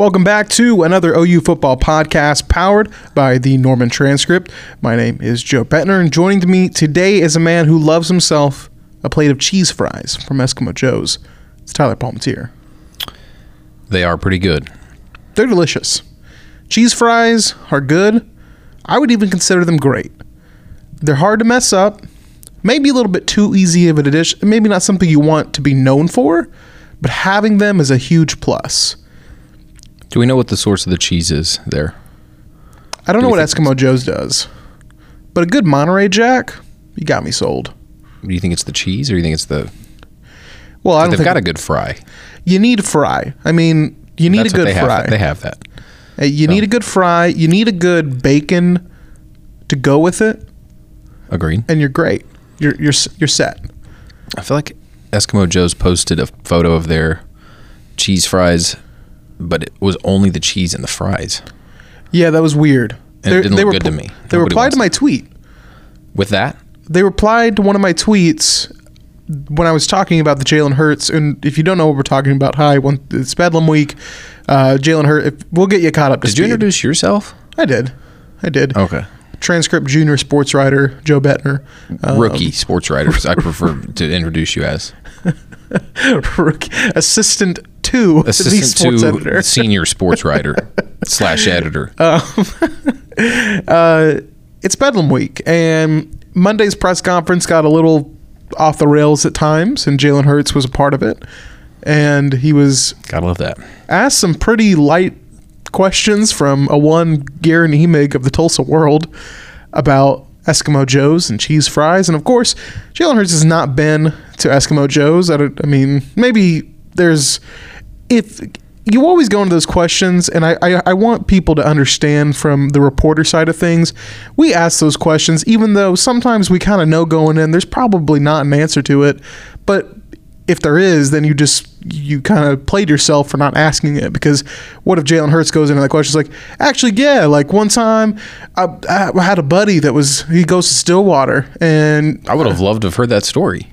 Welcome back to another OU football podcast powered by the Norman Transcript. My name is Joe Buettner, and joining me today is a man who loves himself a plate of cheese fries from Eskimo Joe's. It's Tyler Palmateer. They are pretty good. They're delicious. Cheese fries are good. I would even consider them great. They're hard to mess up. Maybe a little bit too easy of a dish. Maybe not something you want to be known for, but having them is a huge plus. Do we know what the source of the cheese is there? I don't Do know what Eskimo Joe's does, but a good Monterey Jack, you got me sold. Do you think it's the cheese or do you think it's the. Well, I don't They've got a good fry. you need a fry. I mean, you need That's a good they fry. Have. They have that. Uh, You need a good fry. You need a good bacon to go with it, Agreed. and you're great. You're you're you're set. I feel like Eskimo Joe's posted a photo of their cheese fries, but it was only the cheese and the fries. Yeah, that was weird. And it didn't look good to me. They Nobody replied to wants my tweet. With that, They replied to one of my tweets when I was talking about the Jalen Hurts. And if you don't know what we're talking about, hi, one, it's Bedlam Week. Uh, Jalen Hurts. We'll get you caught up to did you speed. introduce yourself? I did. I did. Okay. Transcript junior sports writer Joe Buettner. Um, Rookie sports writers. I prefer to introduce you as assistant to the assistant sports to editor. senior sports writer slash editor. Uh, it's Bedlam Week, and Monday's press conference got a little off the rails at times, and Jalen Hurts was a part of it. And he was Gotta love that. asked some pretty light questions from a one Guerin Emig of the Tulsa World about Eskimo Joe's and cheese fries. And of course, Jalen Hurts has not been to Eskimo Joe's. I, I mean, maybe there's if you always go into those questions, and I, I, I want people to understand from the reporter side of things. We ask those questions, even though sometimes we kind of know going in, there's probably not an answer to it. But if there is, then you just you kind of played yourself for not asking it because what if Jalen Hurts goes into that question? It's like, actually, yeah, like one time I, I had a buddy that was he goes to Stillwater and I would have loved to have heard that story.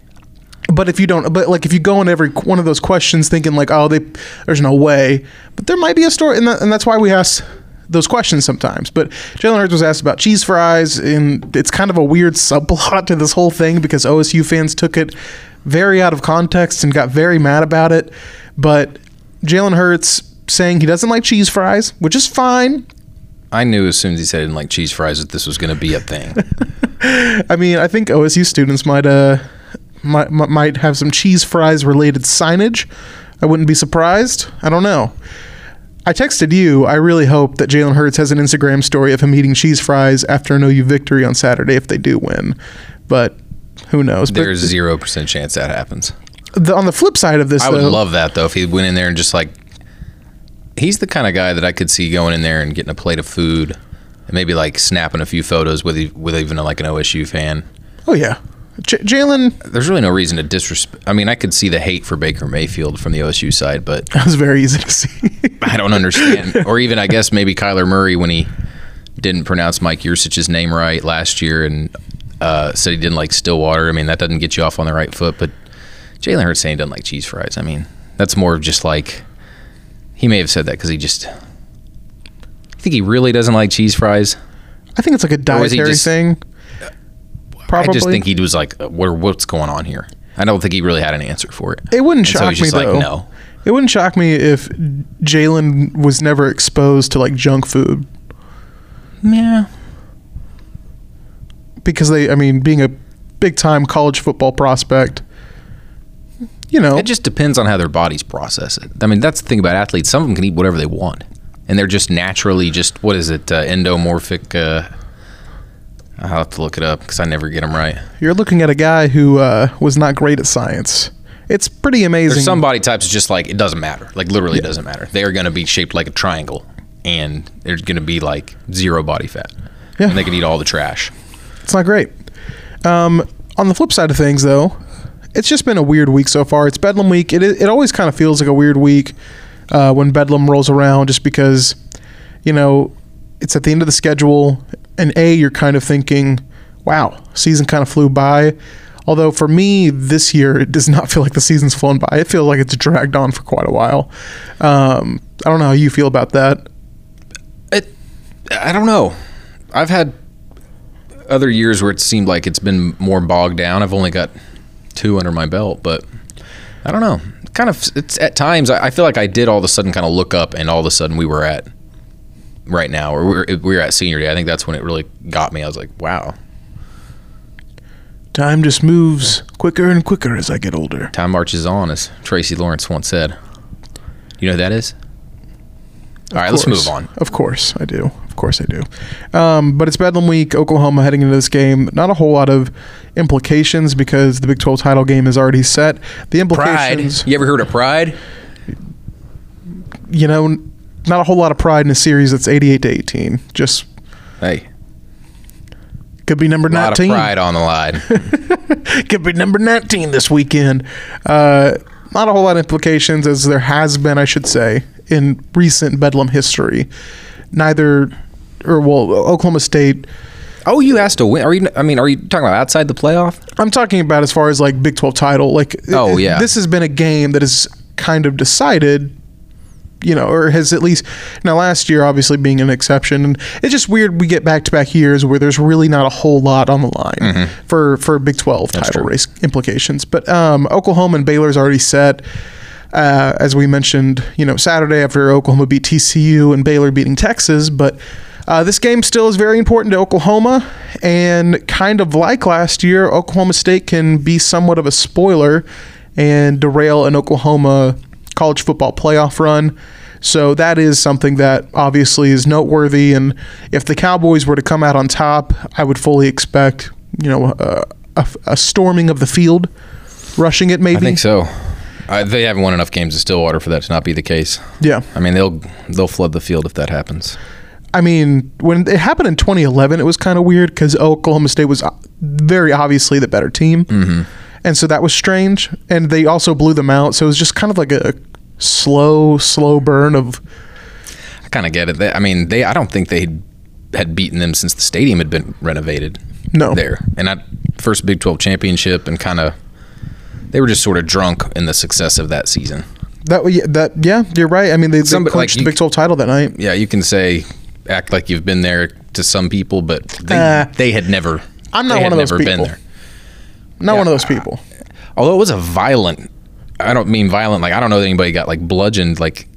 but if you don't, but like if you go in every one of those questions thinking like, oh, they, there's no way, but there might be a story, and, that, and that's why we ask those questions sometimes. But Jalen Hurts was asked about cheese fries, and it's kind of a weird subplot to this whole thing because OSU fans took it very out of context and got very mad about it. But Jalen Hurts saying he doesn't like cheese fries, which is fine. I knew as soon as he said he didn't like cheese fries that this was going to be a thing. I mean, I think OSU students might uh might might- have some cheese fries related signage. I wouldn't be surprised. I don't know. I texted you. I really hope that Jalen Hurts has an Instagram story of him eating cheese fries after an OU victory on Saturday if they do win. But who knows? But There's zero percent chance that happens. the, on the flip side of this, I would though, love that though if he went in there and just like he's the kind of guy that I could see going in there and getting a plate of food and maybe like snapping a few photos with with even like an OSU fan. oh yeah, J- Jalen. There's really no reason to disrespect. I mean, I could see the hate for Baker Mayfield from the OSU side, but That was very easy to see. I don't understand. or even I guess maybe Kyler Murray when he didn't pronounce Mike Yurcich's name right last year and uh, said he didn't like Stillwater. I mean, that doesn't get you off on the right foot. But Jalen Hurts saying he doesn't like cheese fries. I mean, that's more of just like he may have said that because he just. I think he really doesn't like cheese fries. I think it's like a Or was he dietary just- thing. Probably. I just think he was like, uh, what, "What's going on here?" I don't think he really had an answer for it. It wouldn't And so shock he's me though. like, no. It wouldn't shock me if Jalen was never exposed to like junk food Yeah. Because they, I mean, being a big time college football prospect, you know, It just depends on how their bodies process it. I mean, that's the thing about athletes. Some of them can eat whatever they want, and they're just naturally just what is it? Uh, endomorphic. Uh, I'll have to look it up because I never get them right. you're looking at a guy who uh, was not great at science. It's pretty amazing. There's some body types just like it doesn't matter. Like literally, it doesn't matter. They are going to be shaped like a triangle, and there's going to be like zero body fat. Yeah. And they can eat all the trash. It's not great. Um, on the flip side of things, though, it's just been a weird week so far. It's Bedlam week. It it always kind of feels like a weird week uh, when Bedlam rolls around, just because you know it's at the end of the schedule, and a you're kind of thinking, wow, season kind of flew by. Although for me this year, it does not feel like the season's flown by. It feels like it's dragged on for quite a while. Um, I don't know how you feel about that. It, I don't know. I've had other years where it seemed like it's been more bogged down. I've only got two under my belt, but I don't know. Kind of, it's at times I I feel like I did all of a sudden kind of look up, and all of a sudden we were at right now, or we were, we were at senior day. I think that's when it really got me. I was like, wow, Time just moves quicker and quicker as I get older. time marches on, as Tracy Lawrence once said. You know who that is? All right, let's move on. Of course, I do. Of course, I do. Um, but it's Bedlam Week. Oklahoma heading into this game. Not a whole lot of implications because the Big 12 title game is already set. The implications. Pride. You ever heard of Pride? you know, not a whole lot of pride in a series that's 88 to 18. Just Hey, could be number a lot of 19. pride on the line. could be number 19 this weekend. Uh, not a whole lot of implications, as there has been, I should say, in recent Bedlam history. Neither, or well, Oklahoma State. Oh, you asked to win. Are you? I mean, are you talking about outside the playoff? I'm talking about as far as like Big 12 title. Like, Oh, yeah. this has been a game that is kind of decided. You know, or has at least now last year obviously being an exception, and it's just weird. We get back to back years where there's really not a whole lot on the line for for Big 12 title Mm-hmm. true. race implications. But um, Oklahoma and Baylor's already set. Uh, as we mentioned, you know, Saturday after Oklahoma beat TCU and Baylor beating Texas, but uh, this game still is very important to Oklahoma, and kind of like last year, Oklahoma State can be somewhat of a spoiler and derail an Oklahoma college football playoff run. So that is something that obviously is noteworthy, and if the Cowboys were to come out on top, I would fully expect, you know, a, a, a storming of the field, rushing it maybe. I think so. I, they haven't won enough games in Stillwater for that to not be the case. Yeah. I mean, they'll they'll flood the field if that happens. I mean, when it happened in 2011, it was kind of weird because Oklahoma State was uh, very obviously the better team. Mm-hmm. And so that was strange. And they also blew them out. So it was just kind of like a slow, slow burn of. I kind of get it. They, I mean, they. I don't think they had beaten them since the stadium had been renovated. No. there and that first Big Twelve championship, and kind of they were just sort of drunk in the success of that season. That, yeah, that yeah, you're right. I mean, they, they Somebody- clinched like, the Big 12 title that night. Yeah, you can say act like you've been there to some people, but they Uh, they had never. I'm not one of those people. there. Not Yeah. one of those people. Although it was a violent, I don't mean violent. Like I don't know that anybody got like bludgeoned like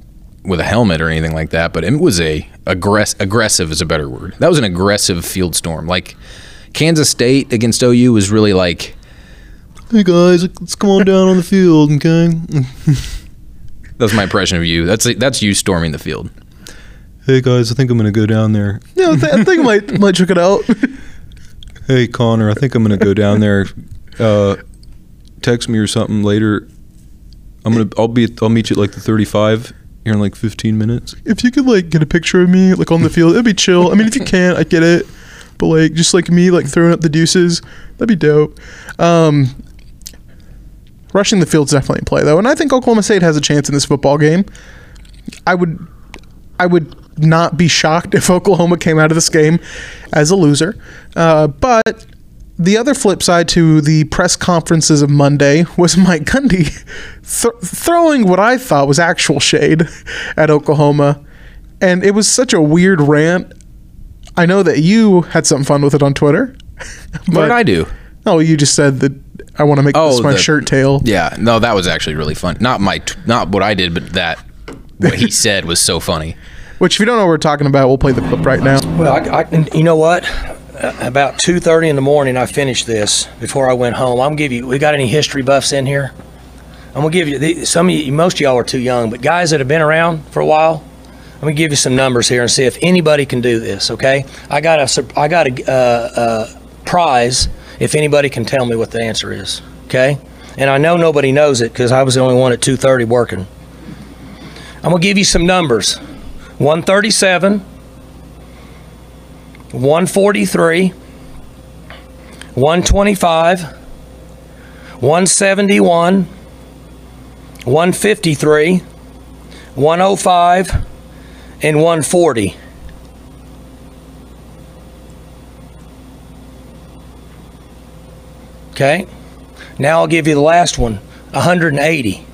with a helmet or anything like that. But it was a aggress aggressive is a better word. That was an aggressive field storm. Like Kansas State against OU was really like, hey guys, let's come on down on the field, okay? That's my impression of you. That's that's you storming the field. Hey guys, I think I'm gonna go down there. Yeah, I, th- I think I might, might check it out. Hey Connor, I think I'm gonna go down there. Uh, text me or something later. I'm gonna. I'll be. I'll meet you at like the 35 here in like 15 minutes. if you could like get a picture of me like on the field, it'd be chill. I mean, if you can't, I get it. But like just like me like throwing up the deuces, that'd be dope. Um, rushing the field's definitely in play though, and I think Oklahoma State has a chance in this football game. I would, I would not be shocked if Oklahoma came out of this game as a loser. Uh, but the other flip side to the press conferences of Monday was Mike Gundy th- throwing what I thought was actual shade at Oklahoma. And it was such a weird rant. I know that you had some fun with it on Twitter. What did I do? Oh, you just said that I want to make Oh, this my the- shirt tail. Yeah, no, that was actually really fun. Not my, not what I did, but that what he said was so funny. Which, if you don't know what we're talking about, we'll play the clip right now. Well, I, I, you know what? Uh, About two thirty in the morning, I finished this before I went home. I'm gonna give you. We got any history buffs in here? I'm gonna give you. The, some of you, most of y'all are too young, but guys that have been around for a while, I'm gonna give you some numbers here and see if anybody can do this. Okay? I got a. I got a, uh, uh prize if anybody can tell me what the answer is. Okay? And I know nobody knows it because I was the only one at two thirty working. I'm gonna give you some numbers. 137. 143, 125, 171, 153, 105, and 140. Okay? Now I'll give you the last one 180.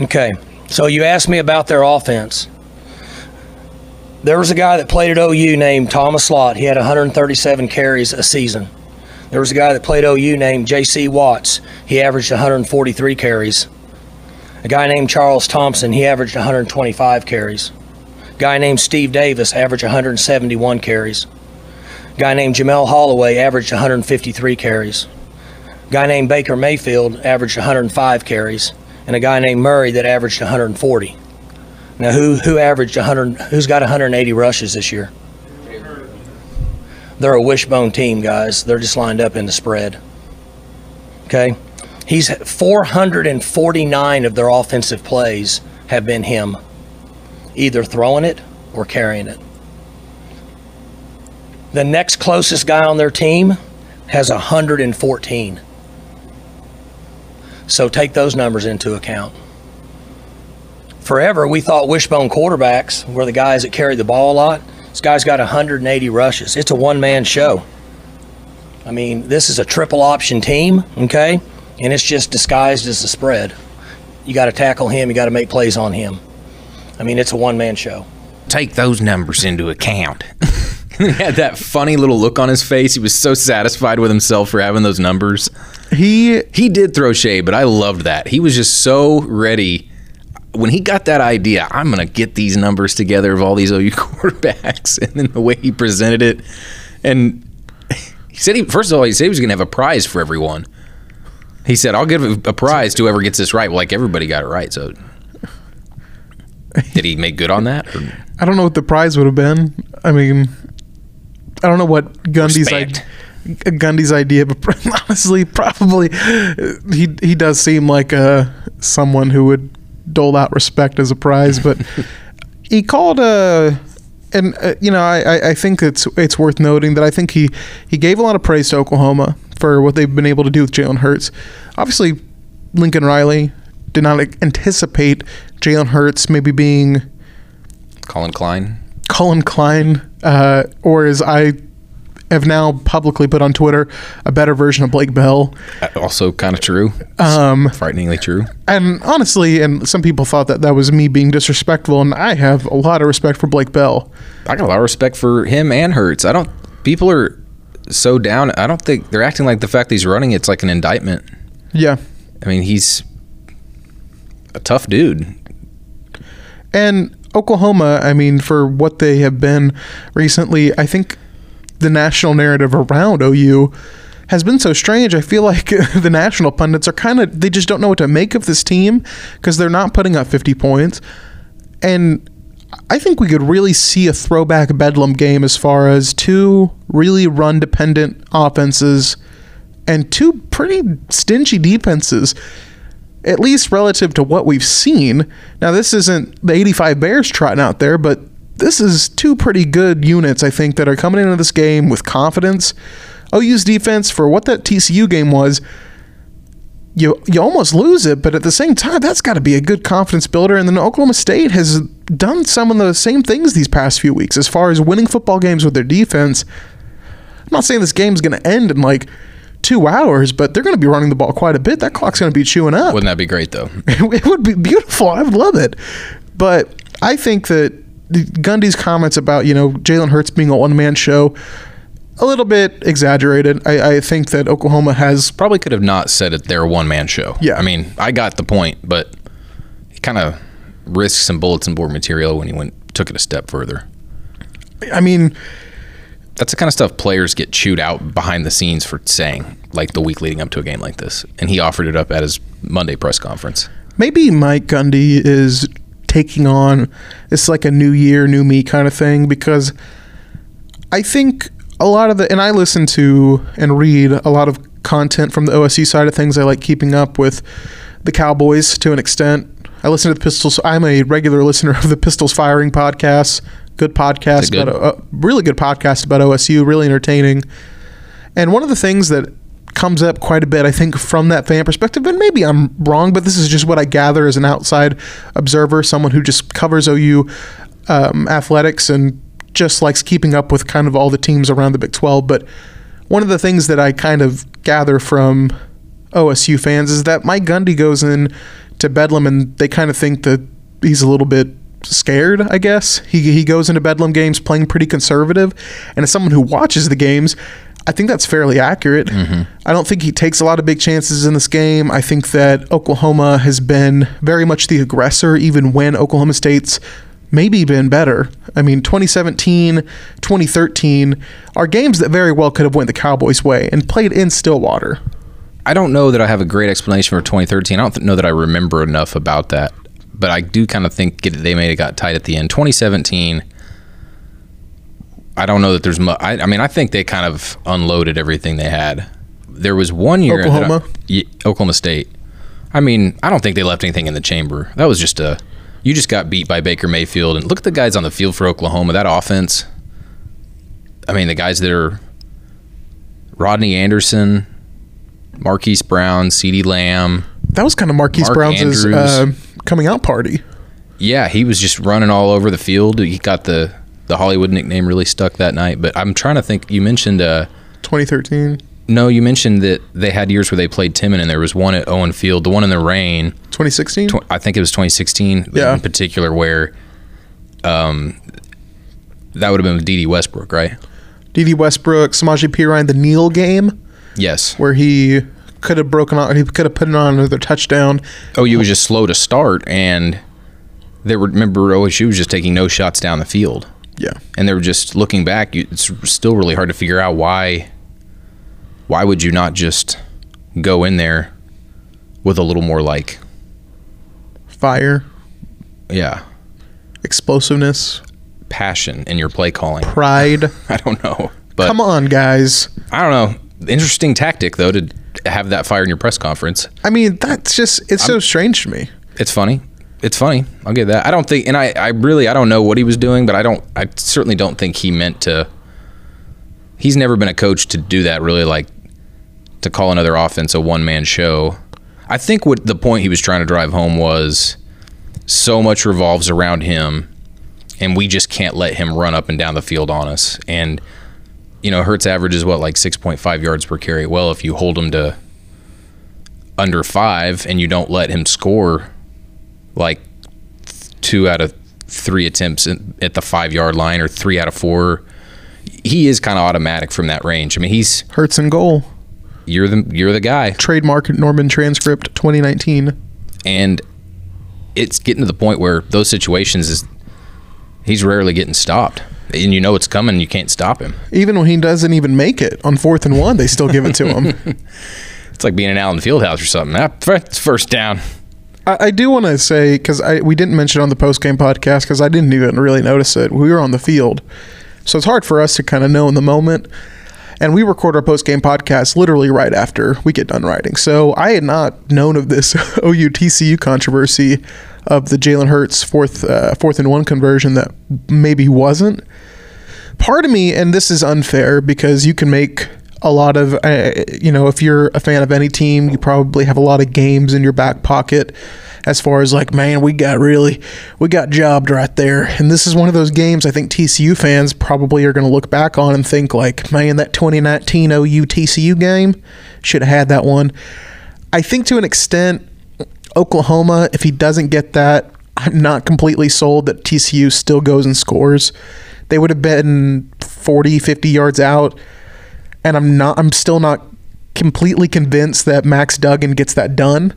Okay, so you asked me about their offense. There was a guy that played at OU named Thomas Lott. He had 137 carries a season. There was a guy that played OU named J.C. Watts. He averaged 143 carries. A guy named Charles Thompson. He averaged 125 carries. Guy named Steve Davis averaged 171 carries. Guy named Jamelle Holieway averaged 153 carries. Guy named Baker Mayfield averaged 105 carries, and a guy named Murray that averaged 140. Now, who who averaged 100? Who's got 180 rushes this year? They're a wishbone team, guys. They're just lined up in the spread. Okay, he's 449 of their offensive plays have been him, either throwing it or carrying it. The next closest guy on their team has 114. So take those numbers into account forever we thought wishbone quarterbacks were the guys that carried the ball a lot. This guy's got 180 rushes. It's a one man show. I mean, this is a triple option team, okay? And it's just disguised as the spread. You got to tackle him, you got to make plays on him. I mean, it's a one man show. Take those numbers into account. he had that funny little look on his face. He was so satisfied with himself for having those numbers. He He did throw shade, but I loved that. He was just so ready. When he got that idea, I'm going to get these numbers together of all these OU quarterbacks, and then the way he presented it, and he said he first of all he said he was going to have a prize for everyone. He said, "I'll give a, a prize to whoever gets this right." Well, like everybody got it right, so did he make good on that? Or- I don't know what the prize would have been. I mean, I don't know what Gundy's Respect. idea. Gundy's idea, but honestly, probably he he does seem like uh, someone who would dole out respect as a prize. But he called a, and uh, you know, I, I- I think it's it's worth noting that I think he he gave a lot of praise to Oklahoma for what they've been able to do with Jalen Hurts. Obviously, Lincoln Riley did not anticipate Jalen Hurts maybe being Collin Klein. Cullen Klein, uh, or as I have now publicly put on Twitter, a better version of Blake Bell. Uh, Also, kind of true. Um, Frighteningly true. and honestly, and some people thought that that was me being disrespectful, and I have a lot of respect for Blake Bell. I got a lot of respect for him and Hurts. I don't. People are so down. I don't think they're acting like the fact that he's running it's like an indictment. Yeah. I mean, he's a tough dude. And Oklahoma, I mean, for what they have been recently, I think the national narrative around OU has been so strange. I feel like the national pundits are kind of, they just don't know what to make of this team because they're not putting up 50 points. And I think we could really see a throwback Bedlam game as far as two really run dependent offenses and two pretty stingy defenses at least relative to what we've seen. Now, this isn't the 85 Bears trotting out there, but this is two pretty good units, I think, that are coming into this game with confidence. OU's defense, for what that TCU game was, you you almost lose it, but at the same time, that's got to be a good confidence builder. And then Oklahoma State has done some of the same things these past few weeks as far as winning football games with their defense. I'm not saying this game's going to end in like two hours, but they're going to be running the ball quite a bit. That clock's going to be chewing up. Wouldn't that be great though? it would be beautiful. I would love it. But I think that Gundy's comments about, you know, Jalen Hurts being a one man show, a little bit exaggerated. I, I think that Oklahoma has. Probably could have not said it. They're a one man show. Yeah. I mean, I got the point, but he kind of risked some bulletin board material when he went took it a step further. I mean, That's the kind of stuff players get chewed out behind the scenes for saying, like the week leading up to a game like this. And he offered it up at his Monday press conference. maybe Mike Gundy is taking on it's like a new year, new me kind of thing because I think a lot of the and I listen to and read a lot of content from the OSU side of things. I like keeping up with the Cowboys to an extent. I listen to the Pistols. I'm a regular listener of the Pistols Firing podcast. Good podcast, good? about a, a really good podcast about OSU. Really entertaining. And one of the things that comes up quite a bit, I think, from that fan perspective, and maybe I'm wrong, but this is just what I gather as an outside observer, someone who just covers OU um, athletics and just likes keeping up with kind of all the teams around the Big 12. But one of the things that I kind of gather from OSU fans is that Mike Gundy goes in to Bedlam and they kind of think that he's a little bit scared, I guess. He, he goes into Bedlam games playing pretty conservative. And as someone who watches the games, I think that's fairly accurate. Mm-hmm. I don't think he takes a lot of big chances in this game. I think that Oklahoma has been very much the aggressor, even when Oklahoma State's maybe been better. I mean, 2017, 2013 are games that very well could have went the Cowboys' way and played in Stillwater. I don't know that I have a great explanation for 2013. I don't know that I remember enough about that, but I do kind of think they may have got tight at the end. 2017. I don't know that there's much. I, I mean, I think they kind of unloaded everything they had. There was one year that I- Oklahoma? Oklahoma State. I mean, I don't think they left anything in the chamber. That was just a. You just got beat by Baker Mayfield, and look at the guys on the field for Oklahoma. That offense. I mean, the guys that are Rodney Anderson, Marquise Brown, CeeDee Lamb. That was kind of Marquise Mark Brown's Andrews. uh, coming out party. Yeah, he was just running all over the field. He got the the Hollywood nickname really stuck that night. But I'm trying to think. You mentioned uh, 2013, no, you mentioned that they had years where they played Timon, and there was one at Owen Field, the one in the rain. 2016. Tw- I think it was 2016 Yeah. in particular where um that would have been with Dede Westbrook, right? Dede Westbrook, Samaje Perine, the Neil game Yes. where he could have broken on, he could have put it on another touchdown. Oh, you was just slow to start, and they were remember OSU was just taking no shots down the field. Yeah. and they were just looking back. It's still really hard to figure out why. Why would you not just go in there with a little more like, Fire, yeah, explosiveness, passion in your play calling? pride. I don't know, but Come on, guys. I don't know. Interesting tactic though to have that fire in your press conference. I mean, that's just, it's so strange to me. It's funny. It's funny. I'll get that. I don't think, and I, I really, I don't know what he was doing, but I don't, I certainly don't think he meant to. He's never been a coach to do that, really, like to call another offense a one man show. I think what the point he was trying to drive home was so much revolves around him, and we just can't let him run up and down the field on us. And, you know, Hurts averages what, like 6.5 yards per carry? Well, if you hold him to under five and you don't let him score like two out of three attempts at the five yard line or three out of four. He is kind of automatic from that range. I mean, he's Hurts and goal. you're the you're the guy, Trademark Norman transcript 2019. and it's getting to the point where those situations is he's rarely getting stopped, and you know it's coming. You can't stop him. Even when he doesn't even make it on fourth and one, they still give it to him. It's like being in Allen Fieldhouse or something. That's first down. I, I do want to say because we didn't mention it on the post game podcast because I didn't even really notice it. We were on the field, so it's hard for us to kind of know in the moment. And we record our post game podcast literally right after we get done writing. So I had not known of this OU TCU controversy of the Jalen Hurts fourth uh, fourth and one conversion that maybe wasn't. Part of me, and this is unfair because you can make a lot of, uh, you know, if you're a fan of any team, you probably have a lot of games in your back pocket as far as like, man, we got really, we got jobbed right there. And this is one of those games I think TCU fans probably are going to look back on and think like, man, that 2019 OU TCU game should have had that one. I think to an extent, Oklahoma, if he doesn't get that, I'm not completely sold that TCU still goes and scores. They would have been 40, 50 yards out. And I'm not I'm still not completely convinced that Max Duggan gets that done.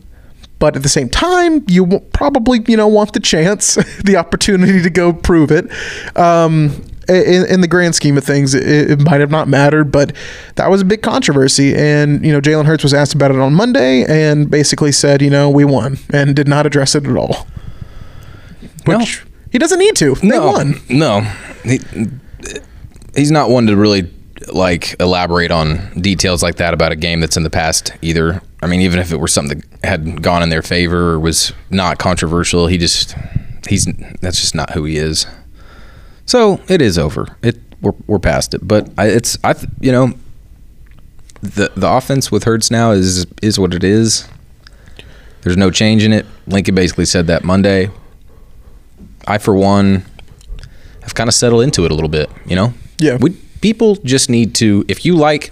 But at the same time, you probably, you know, want the chance, the opportunity to go prove it. Um, in, in the grand scheme of things, it, it might have not mattered, but that was a big controversy. And, you know, Jalen Hurts was asked about it on Monday and basically said, you know, we won and did not address it at all. No. He doesn't need to. They no, won. No, he, he's not one to really like elaborate on details like that about a game that's in the past either. I mean, even if it were something that had gone in their favor or was not controversial, he just he's that's just not who he is. So it is over. It we're, we're past it. But I, it's I you know the the offense with Hurts now is is what it is. There's no change in it. Lincoln basically said that Monday. I for one have kind of settled into it a little bit. You know, Yeah. We people just need to if you like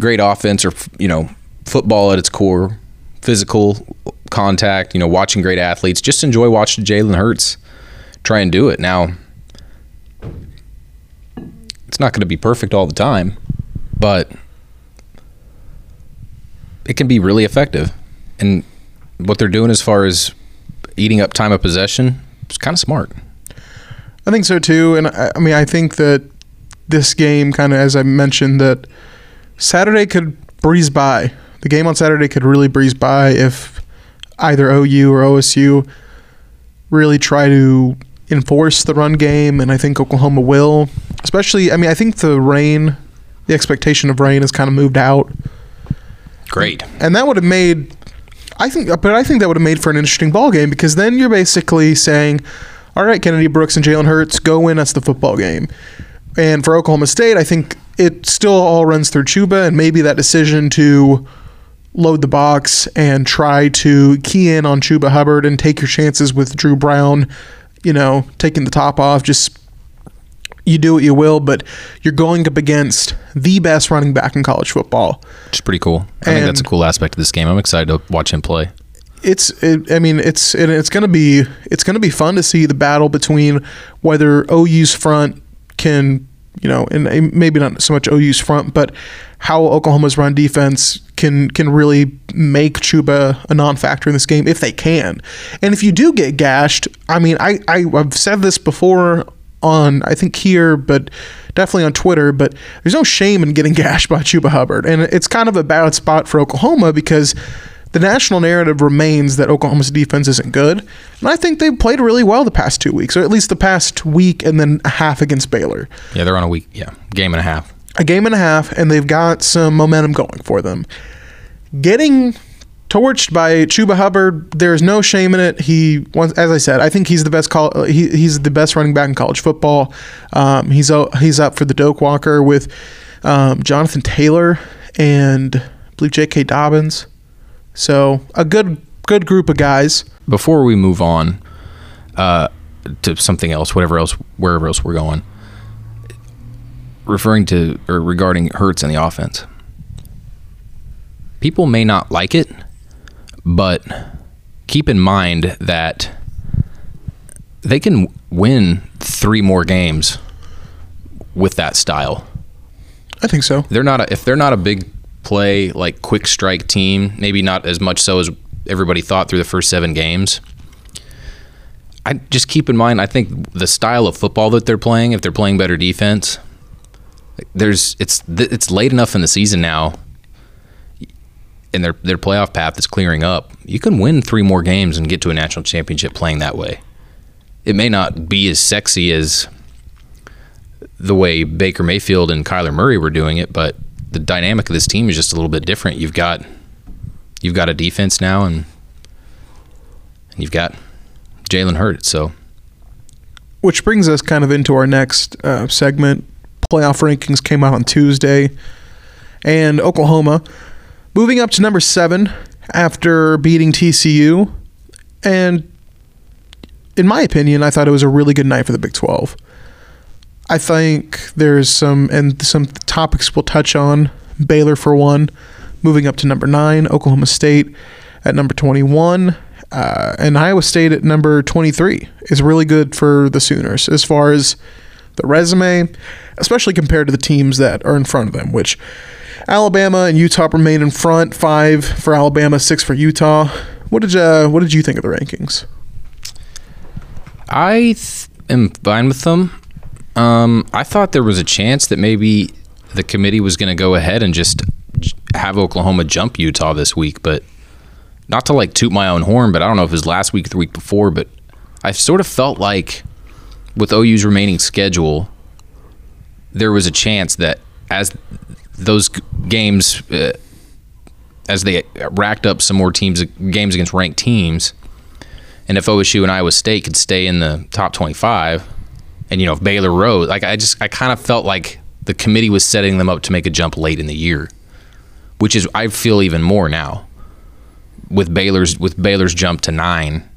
great offense or you know football at its core, physical contact. You know, watching great athletes. Just enjoy watching Jalen Hurts try and do it. Now, it's not going to be perfect all the time, but it can be really effective. And what they're doing as far as eating up time of possession is kind of smart. I think so too, and I, I mean, I think that this game, kind of as I mentioned, that Saturday could breeze by. The game on Saturday could really breeze by if either OU or OSU really try to enforce the run game, and I think Oklahoma will. Especially, I mean, I think the rain, the expectation of rain has kind of moved out, Great. and that would have made. I think, but I think that would have made for an interesting ball game because then you're basically saying, "All right, Kennedy Brooks and Jalen Hurts, go win us the football game." And for Oklahoma State, I think it still all runs through Chuba, and maybe that decision to load the box and try to key in on Chuba Hubbard and take your chances with Dru Brown, you know, taking the top off. Just you do what you will, but you're going up against the best running back in college football. Which is pretty cool. I think that's a cool aspect of this game. I'm excited to watch him play. it's it, I mean it's it, it's gonna be it's gonna be fun to see the battle between whether OU's front can you know and maybe not so much OU's front but how Oklahoma's run defense can can really make Chuba a non-factor in this game if they can. And if you do get gashed I mean I, I I've said this before on I think here but definitely on Twitter but there's no shame in getting gashed by Chuba Hubbard. And it's kind of a bad spot for Oklahoma because the national narrative remains that Oklahoma's defense isn't good. And I think they've played really well the past two weeks, or at least the past week and then a half against Baylor. Yeah, they're on a week, yeah, game and a half. A game and a half, and they've got some momentum going for them. Getting torched by Chuba Hubbard, there's no shame in it. He, as I said, I think he's the best call. He, he's the best running back in college football. Um, he's he's up for the Doak Walker with um, Jonathan Taylor and I believe J.K. Dobbins. So a good good group of guys. Before we move on uh, to something else, whatever else, wherever else we're going, referring to or regarding Hurts and the offense, people may not like it, but keep in mind that they can win three more games with that style. I think so. they're not a, if they're not a big play like quick strike team, maybe not as much so as everybody thought through the first seven games. I just keep in mind. I think the style of football that they're playing, if they're playing better defense, there's it's it's late enough in the season now, and their their playoff path is clearing up. You can win three more games and get to a national championship playing that way. It may not be as sexy as the way Baker Mayfield and Kyler Murray were doing it, but the dynamic of this team is just a little bit different. You've got you've got a defense now, and, and you've got Jalen Hurts. So Which brings us kind of into our next uh, segment. Playoff rankings came out on Tuesday, and Oklahoma moving up to number seven after beating TCU. And in my opinion, I thought it was a really good night for the Big 12. I think there's some and some topics we'll touch on. Baylor for one, moving up to number nine. Oklahoma State at number 21, uh, and Iowa State at number 23 is really good for the Sooners as far as the resume, especially compared to the teams that are in front of them. Which Alabama and Utah remain in front. Five for Alabama, six for Utah. What did you What did you think of the rankings? I th- am fine with them. Um, I thought there was a chance that maybe the committee was going to go ahead and just have Oklahoma jump Utah this week, but not to like toot my own horn, but I don't know if it was last week or the week before, but I sort of felt like with OU's remaining schedule, there was a chance that as those games, uh, as they racked up some more teams games against ranked teams, and if OSU and Iowa State could stay in the top 25, and you know if Baylor rose, like I just I kind of felt like the committee was setting them up to make a jump late in the year, which is I feel even more now with Baylor's with Baylor's jump to nine,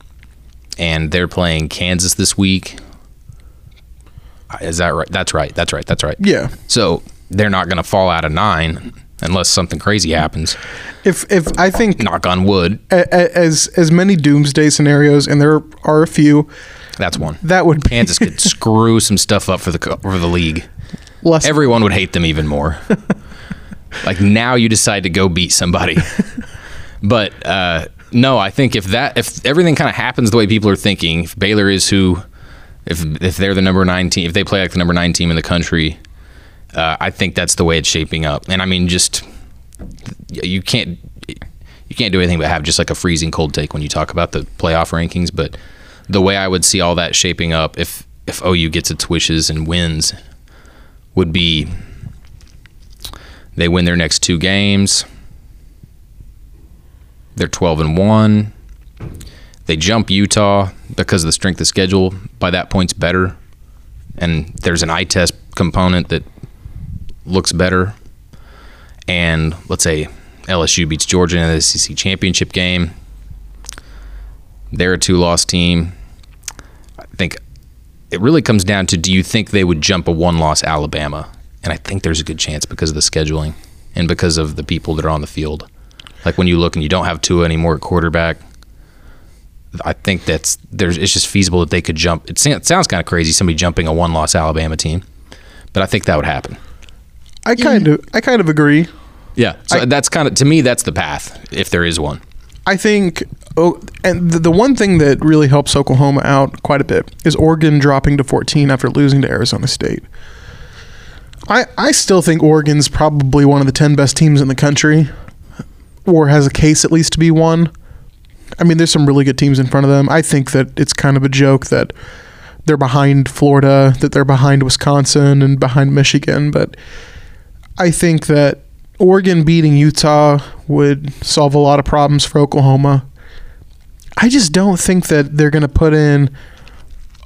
and they're playing Kansas this week. Is that right? That's right. That's right. That's right. Yeah. So they're not going to fall out of nine unless something crazy happens. If if I think Knock on wood. as as many doomsday scenarios, and there are a few, That's one. that would be Kansas could screw some stuff up for the for the league. less. Everyone would hate them even more. like now you decide to go beat somebody. but uh, no, I think if that if everything kind of happens the way people are thinking, if Baylor is who, if if they're the number nine team, if they play like the number nine team in the country, uh, I think that's the way it's shaping up. And I mean, just you can't you can't do anything but have just like a freezing cold take when you talk about the playoff rankings. But the way I would see all that shaping up, if if OU gets its wishes and wins, would be they win their next two games. They're 12 and 1. They jump Utah because of the strength of schedule. By that point's better. And there's an eye test component that looks better. And let's say LSU beats Georgia in the SEC championship game. They're a two loss team. I think it really comes down to do you think they would jump a one loss Alabama? And I think there's a good chance because of the scheduling and because of the people that are on the field. Like when you look and you don't have Tua anymore at quarterback, I think that's there's it's just feasible that they could jump. It, sounds kind of crazy somebody jumping a one loss Alabama team, but I think that would happen. I kind of I kind of agree. Yeah, so I- that's kind of to me that's the path if there is one. I think, oh, and the, the one thing that really helps Oklahoma out quite a bit is Oregon dropping to 14 after losing to Arizona State. I I still think Oregon's probably one of the 10 best teams in the country, or has a case at least to be one. I mean, there's some really good teams in front of them. I think that it's kind of a joke that they're behind Florida, that they're behind Wisconsin, and behind Michigan, but I think that Oregon beating Utah would solve a lot of problems for Oklahoma. I just don't think that they're going to put in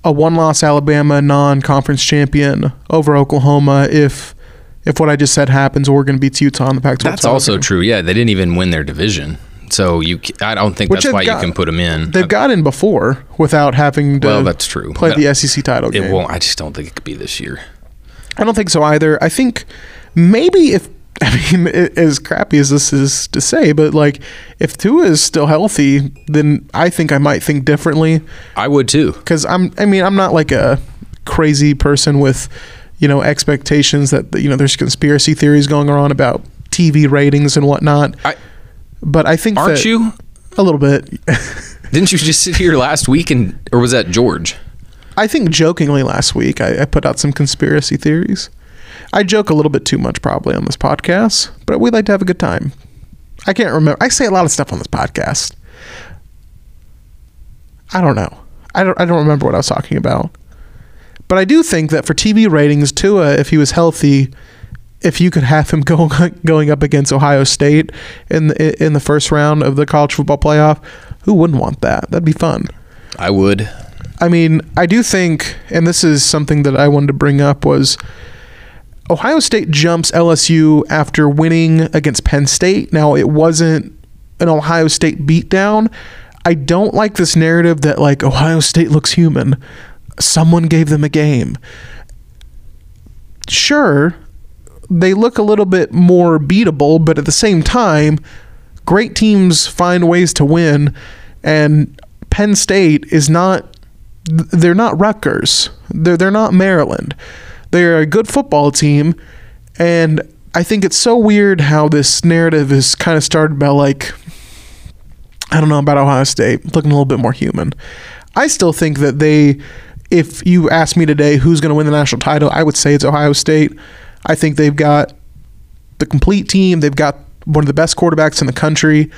a one-loss Alabama non-conference champion over Oklahoma if if what I just said happens. Oregon beats Utah in the Pac-12. That's also game. true. Yeah, they didn't even win their division, so you I don't think Which that's why got- you can put them in. They've got in before without having to Well, that's true. play But the SEC title game. it won't. I just don't think it could be this year. I don't think so either. I think maybe if I mean, a- as crappy as this is to say, but like if Tua is still healthy, then I think I might think differently. I would too. because I'm I mean I'm not like a crazy person with you know expectations that you know there's conspiracy theories going around about TV ratings and whatnot. I- but I think Aren't you? a little bit. Didn't you just sit here last week and or was that George? I think jokingly last week I, I put out some conspiracy theories. I joke a little bit too much probably on this podcast, but we like to have a good time. I can't remember. I say a lot of stuff on this podcast. I don't know. I don't. I don't remember what I was talking about. But I do think that for TV ratings, Tua, if he was healthy, if you could have him going going up against Ohio State in the in the first round of the college football playoff, who wouldn't want that? That'd be fun. I would. I mean, I do think, and this is something that I wanted to bring up was Ohio State jumps LSU after winning against Penn State. Now, it wasn't an Ohio State beatdown. I don't like this narrative that like Ohio State looks human. Someone gave them a game. Sure, they look a little bit more beatable, but at the same time, great teams find ways to win and Penn State is not they're not Rutgers. They're they're not Maryland. They're a good football team and I think it's so weird how this narrative is kind of started by like I don't know about Ohio State looking a little bit more human. I still think that they if you ask me today who's going to win the national title, I would say it's Ohio State. I think they've got the complete team. They've got one of the best quarterbacks in the country.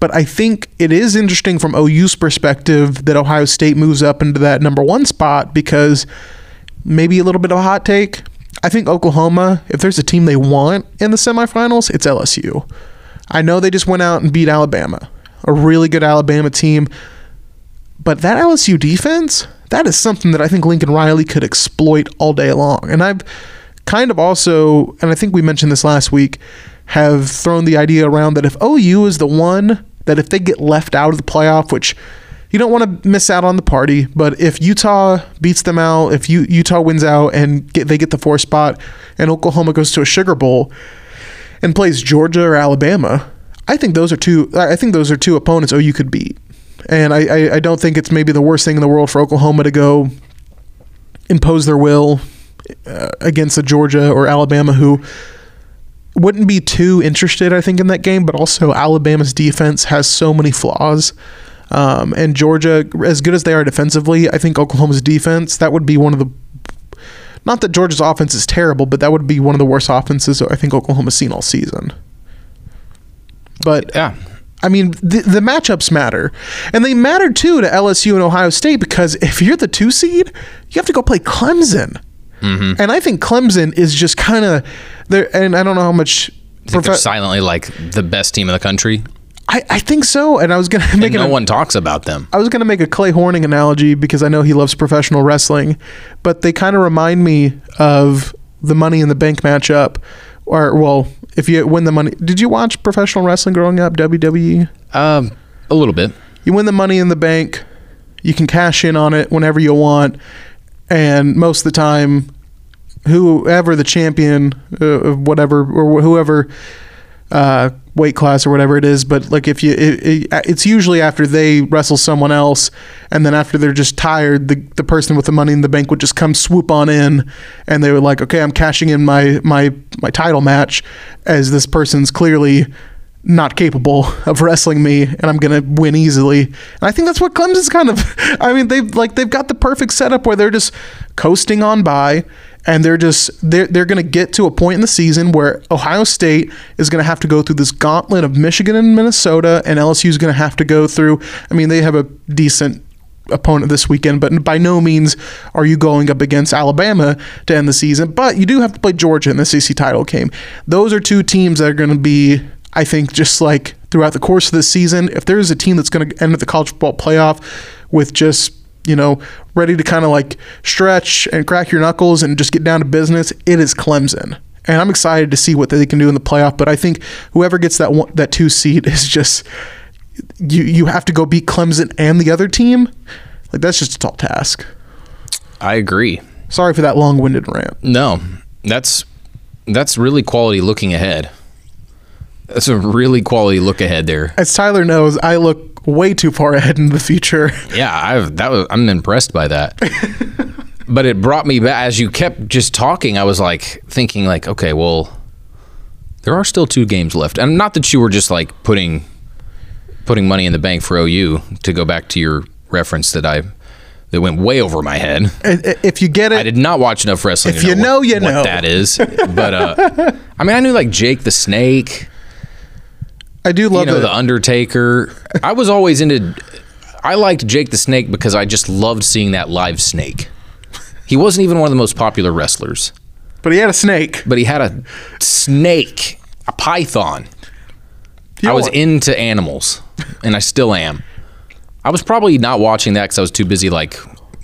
But I think it is interesting from OU's perspective that Ohio State moves up into that number one spot because maybe a little bit of a hot take. I think Oklahoma, if there's a team they want in the semifinals, it's LSU. I know they just went out and beat Alabama, a really good Alabama team. But that LSU defense, that is something that I think Lincoln Riley could exploit all day long. And I've kind of also, and I think we mentioned this last week, have thrown the idea around that if OU is the one that if they get left out of the playoff, which you don't want to miss out on the party. But if Utah beats them out, if Utah wins out and get, they get the four spot, and Oklahoma goes to a Sugar Bowl and plays Georgia or Alabama, I think those are two. I think those are two opponents OU could beat, and I, I, I don't think it's maybe the worst thing in the world for Oklahoma to go impose their will uh, against a Georgia or Alabama who wouldn't be too interested, I think, in that game. But also, Alabama's defense has so many flaws. Um, and Georgia, as good as they are defensively, I think Oklahoma's defense, that would be one of the. Not that Georgia's offense is terrible, but that would be one of the worst offenses I think Oklahoma's seen all season. But Yeah. I mean, the, the matchups matter. And they matter too to LSU and Ohio State because if you're the two seed, you have to go play Clemson. And I think Clemson is just kind of there. And I don't know how much. They're silently like the best team in the country. I, I think so. And I was going to make And no an, one talks about them. I was going to make a Clay Horning analogy because I know he loves professional wrestling, but they kind of remind me of the Money in the Bank matchup. Or, well, if you win the money. Did you watch professional wrestling growing up, WWE? Um, a little bit. You win the money in the bank. You can cash in on it whenever you want, and most of the time, whoever the champion uh, of whatever or whoever uh, weight class or whatever it is, but like if you, it, it, it's usually after they wrestle someone else, and then after they're just tired, the the person with the money in the bank would just come swoop on in, and they were like, okay, I'm cashing in my my my title match, as this person's clearly not capable of wrestling me and I'm going to win easily. And I think that's what Clemson's kind of I mean they've like they've got the perfect setup where they're just coasting on by and they're just they're they're going to get to a point in the season where Ohio State is going to have to go through this gauntlet of Michigan and Minnesota and LSU is going to have to go through I mean they have a decent opponent this weekend, but by no means are you going up against Alabama to end the season. But you do have to play Georgia in the SEC title game. Those are two teams that are going to be, I think, just like throughout the course of the season. If there is a team that's going to end at the college football playoff with just you know ready to kind of like stretch and crack your knuckles and just get down to business, it is Clemson. And I'm excited to see what they can do in the playoff. But I think whoever gets that one, that two seed is just you you have to go beat Clemson and the other team. Like that's just a tall task. I agree. Sorry for that long-winded rant. No, that's that's really quality looking ahead. That's a really quality look ahead there. As Tyler knows, I look way too far ahead in the future. Yeah, I've that was I'm impressed by that. but it brought me back as you kept just talking. I was like thinking like, okay, well, there are still two games left, and not that you were just like putting putting money in the bank for OU. To go back to your reference that I that went way over my head. If you get it, I did not watch enough wrestling. If to you know, what, you what know. that is. But uh, I mean, I knew like Jake the Snake. I do love you know, the Undertaker. I was always into. I liked Jake the Snake because I just loved seeing that live snake. He wasn't even one of the most popular wrestlers, but he had a snake. but he had a snake, a python. You I was what? into animals, and I still am. I was probably not watching that because I was too busy like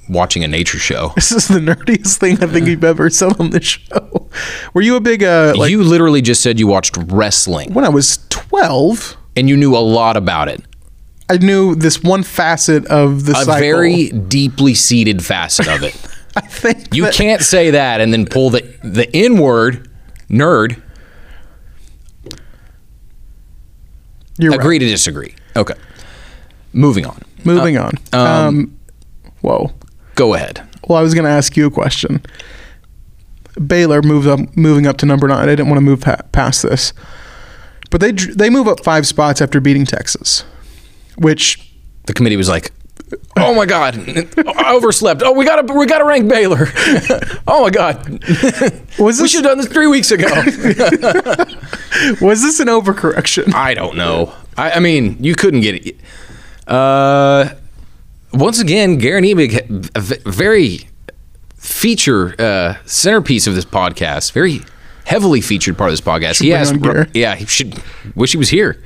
watching a nature show. This is the nerdiest thing I think you've ever said on this show. Were you a big uh like you literally just said you watched wrestling, when I was 12, and you knew a lot about it. I knew this one facet of the A cycle. very deeply seated facet of it. I think You that- can't say that and then pull the the N word, nerd. you're right. Agree to disagree. Okay. Moving on. Moving on. um, um whoa. Go ahead. Well, I was going to ask you a question. Baylor moves up, moving up to number nine. I didn't want to move pa- past this, but they they move up five spots after beating Texas, which The committee was like, "Oh my god, I overslept. Oh, we got to we got to rank Baylor. oh my god, was we should have done this three weeks ago." was this an overcorrection? I don't know. I, I mean, you couldn't get it. Uh, once again, Guerin Emig, a very feature uh, centerpiece of this podcast, very heavily featured part of this podcast. he asked, yeah, he should wish he was here.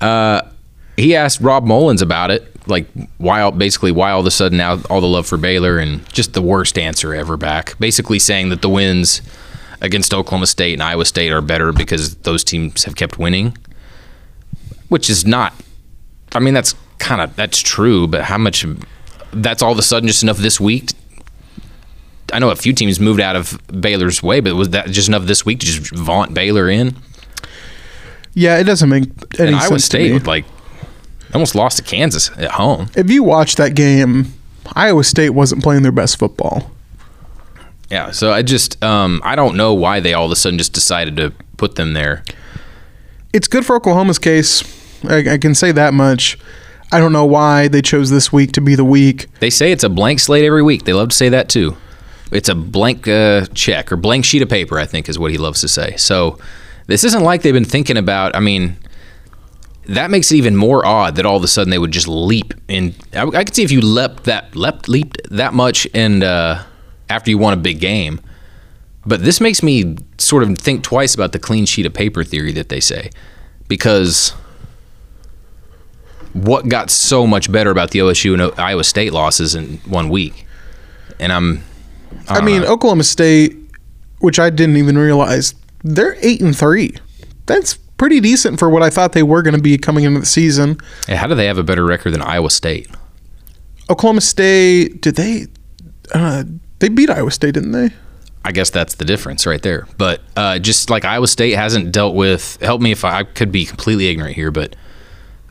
Uh, he asked Rob Mullens about it, like why, all, basically why all of a sudden now all the love for Baylor, and just the worst answer ever back. Basically saying that the wins against Oklahoma State and Iowa State are better because those teams have kept winning, which is not. I mean, that's kind of that's true, but how much? That's all of a sudden just enough this week. I know a few teams moved out of Baylor's way, but was that just enough this week to just vaunt Baylor in? Yeah, it doesn't make any And Iowa sense State like almost lost to Kansas at home. If you watch that game, Iowa State wasn't playing their best football. Yeah, so I just um, I don't know why they all of a sudden just decided to put them there. It's good for Oklahoma's case. I, I can say that much. I don't know why they chose this week to be the week. They say it's a blank slate every week. They love to say that too. It's a blank uh, check or blank sheet of paper, I think is what he loves to say. So this isn't like they've been thinking about. I mean, that makes it even more odd that all of a sudden they would just leap. And I, I could see if you leapt that leapt leaped that much and uh, after you won a big game. But this makes me sort of think twice about the clean sheet of paper theory that they say, because what got so much better about the OSU and Iowa State losses in one week? And I'm, I, mean, Oklahoma State, which I didn't even realize, they're eight and three. That's pretty decent for what I thought they were going to be coming into the season. Hey, how do they have a better record than Iowa State? Oklahoma State, did they? Uh, they beat Iowa State, didn't they? I guess that's the difference right there. But uh, just like Iowa State hasn't dealt with, help me if I, I could be completely ignorant here, but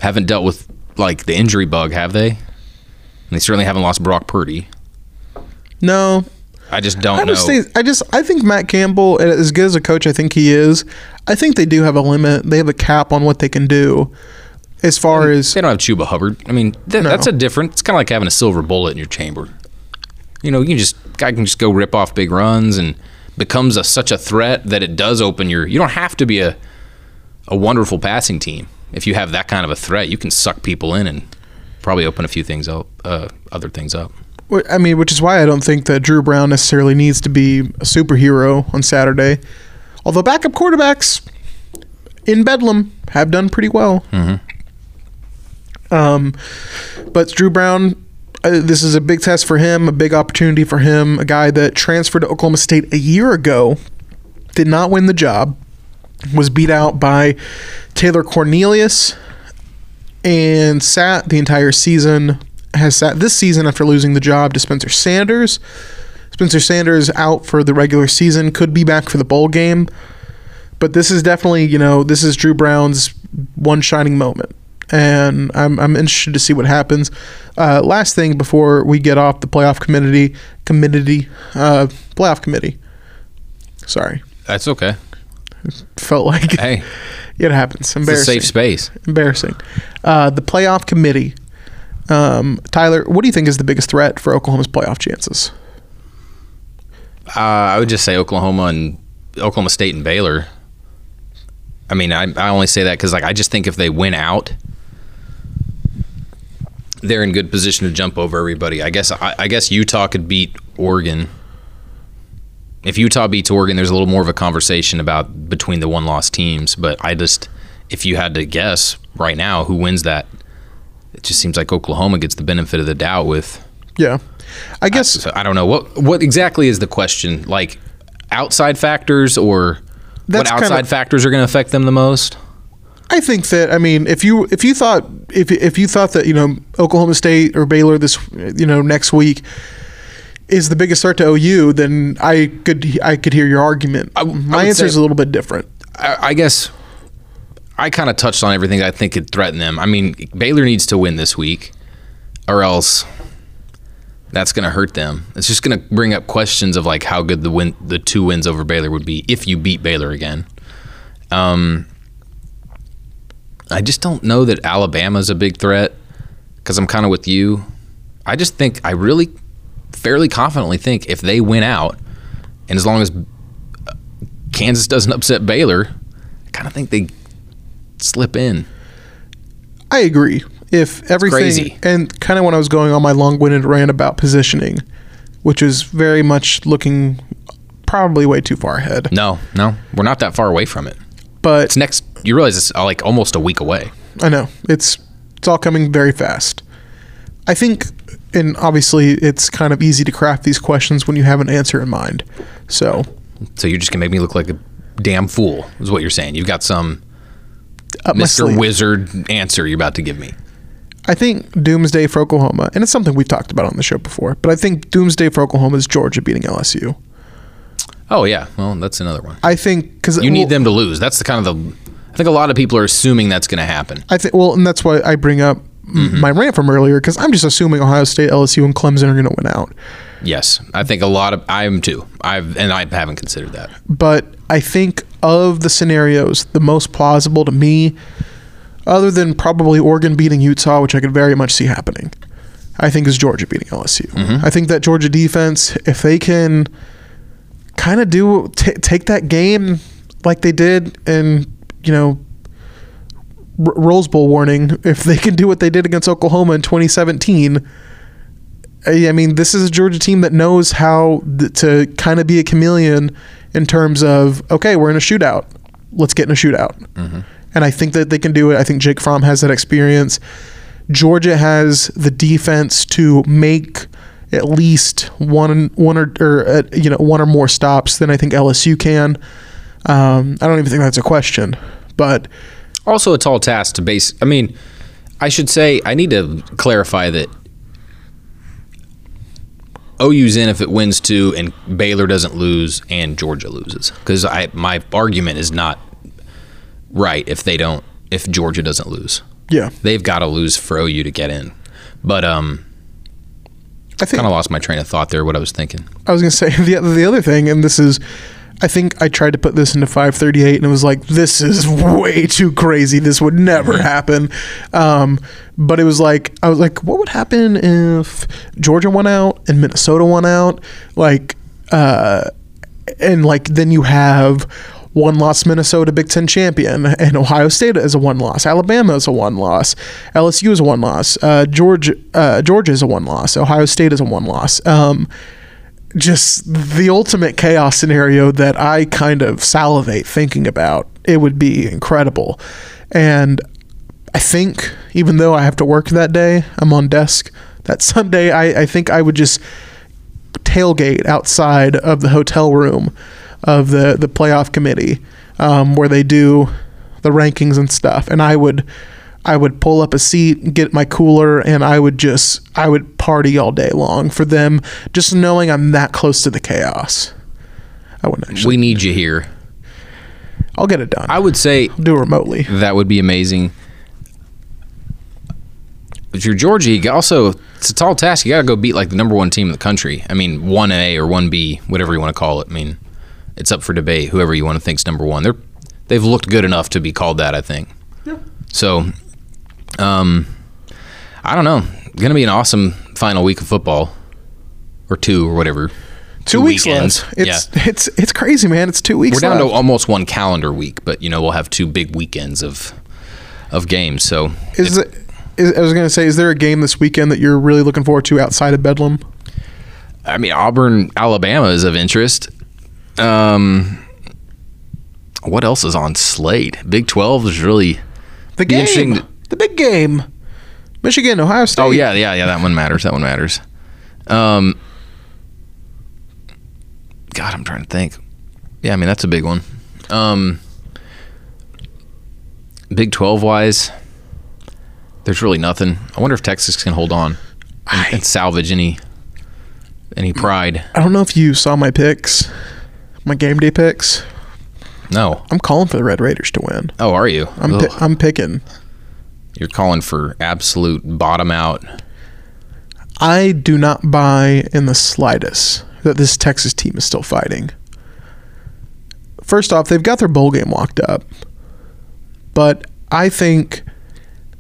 haven't dealt with like the injury bug, have they? And they certainly haven't lost Brock Purdy. No, I just don't Iowa know. State. I just I think Matt Campbell, as good as a coach, I think he is. I think they do have a limit. They have a cap on what they can do, as far as They don't have Chuba Hubbard. I mean, th- No. that's a different. It's kind of like having a silver bullet in your chamber. You know, you can just guy can just go rip off big runs and becomes a, such a threat that it does open your. You don't have to be a a wonderful passing team if you have that kind of a threat. You can suck people in and probably open a few things up, uh, other things up. I mean, which is why I don't think that Dru Brown necessarily needs to be a superhero on Saturday. Although backup quarterbacks in Bedlam have done pretty well. Um, but Dru Brown, uh, this is a big test for him, a big opportunity for him. A guy that transferred to Oklahoma State a year ago, did not win the job, was beat out by Taylor Cornelius, and sat the entire season. Has sat this season after losing the job to Spencer Sanders. Spencer Sanders out for the regular season, could be back for the bowl game. But this is definitely, you know, this is Dru Brown's one shining moment. And I'm, I'm interested to see what happens. Uh, last thing before we get off the playoff committee, committee, uh, playoff committee. Sorry, That's okay. Felt like Hey, it happens. it's a Embarrassing. safe space. Embarrassing. Uh, the playoff committee. Um, Tyler, what do you think is the biggest threat for Oklahoma's playoff chances? Uh, I would just say Oklahoma and Oklahoma State and Baylor. I mean, I, I only say that because like I just think if they win out, they're in good position to jump over everybody. I guess I, I guess Utah could beat Oregon. If Utah beats Oregon, there's a little more of a conversation about between the one loss teams. But I just, if you had to guess right now who wins that, it just seems like Oklahoma gets the benefit of the doubt with Yeah, I guess so I don't know what what exactly is the question. Like outside factors or what outside factors are going to affect them the most? I think that I mean if you if you thought if if you thought that you know Oklahoma State or Baylor this you know next week is the biggest threat to OU, then I could I could hear your argument. I I My would answer is a little bit different. I, I guess I kind of touched on everything I think could threaten them. I mean, Baylor needs to win this week, or else that's going to hurt them. It's just going to bring up questions of like how good the win the two wins over Baylor would be if you beat Baylor again. Um, I just don't know that Alabama's a big threat because I'm kind of with you. I just think I really fairly confidently think if they win out, and as long as Kansas doesn't upset Baylor, I kind of think they slip in. I agree. If everything crazy. and kind of when I was going on my long-winded rant about positioning, which is very much looking probably way too far ahead, No, no, we're not that far away from it. but It's next. You realize it's uh, like almost a week away. I know it's it's all coming very fast. I think, and obviously, it's kind of easy to craft these questions when you have an answer in mind. So, So you're just gonna make me look like a damn fool. Is what you're saying? You've got some Mr. Wizard answer you're about to give me. I think doomsday for Oklahoma, and it's something we've talked about on the show before, but I think doomsday for Oklahoma is Georgia beating LSU. Oh yeah, well that's another one. I think because You need them to lose. That's the kind of the. I think a lot of people are assuming that's going to happen. I think well, and that's why I bring up m my rant from earlier because I'm just assuming Ohio State, LSU, and Clemson are going to win out. Yes, I think a lot of I am too. I've and I haven't considered that. But I think of the scenarios, the most plausible to me, other than probably Oregon beating Utah, which I could very much see happening, I think is Georgia beating LSU. Mm-hmm. I think that Georgia defense, if they can kind of do t- take that game like they did in you know R- Rose Bowl warning, if they can do what they did against Oklahoma in 2017. I I mean, this is a Georgia team that knows how th- to kind of be a chameleon in terms of okay, we're in a shootout, let's get in a shootout, and I think that they can do it. I think Jake Fromm has that experience. Georgia has the defense to make at least one one or, or uh, you know one or more stops than I think LSU can. Um, I don't even think that's a question, but Also, a tall task to base. I mean, I should say I need to clarify that OU's in if it wins two, and Baylor doesn't lose, and Georgia loses. Because I my argument is not right if they don't if Georgia doesn't lose. yeah, They've got to lose for OU to get in. But um, I think I kind of lost my train of thought there. What I was thinking. I was gonna say the the other thing, and this is, I think I tried to put this into 538, and it was like this is way too crazy. This would never happen. Um, but it was like I was like, what would happen if Georgia won out and Minnesota won out? Like, uh, and like then you have one loss Minnesota Big Ten champion, and Ohio State is a one loss. Alabama is a one loss. LSU is a one loss. Uh, Georgia uh, Georgia is a one loss. Ohio State is a one loss. Um, just the ultimate chaos scenario that I kind of salivate thinking about. It would be incredible, and I think even though I have to work that day, I'm on desk that Sunday. I, I think I would just tailgate outside of the hotel room of the the playoff committee um, where they do the rankings and stuff, and I would I would pull up a seat, get my cooler, and I would just I would party all day long for them, just knowing I'm that close to the chaos. I wouldn't actually. We need you here. I'll get it done. I would say I'll do it remotely. That would be amazing. If you're Georgia, you also it's a tall task. You got to go beat like the number one team in the country. I mean, one A or one B, whatever you want to call it. I mean, it's up for debate. Whoever you want to think's number one. They're they've looked good enough to be called that. I think. Yeah. So, um, I don't know. It's Going to be an awesome final week of football, or two or whatever. Two, weeks left. It's yeah. it's it's crazy, man. It's two weeks. We're down left. to almost one calendar week, but you know we'll have two big weekends of of games. So Is it? Is, I was going to say, is there a game this weekend that you're really looking forward to outside of Bedlam? I mean, Auburn, Alabama is of interest. Um, what else is on slate? Big Twelve is really. The game, the big game, Michigan, Ohio State. Oh yeah, yeah, yeah. That one matters. That one matters. Um, God, I'm trying to think. Yeah, I mean that's a big one. Um, Big Twelve wise, there's really nothing. I wonder if Texas can hold on and, and salvage any any pride. I don't know if you saw my picks, my game day picks. No. I'm calling for the Red Raiders to win. Oh, are you? I'm pi- I'm picking. You're calling for absolute bottom out. I do not buy in the slightest that this Texas team is still fighting. First off, they've got their bowl game locked up. But I think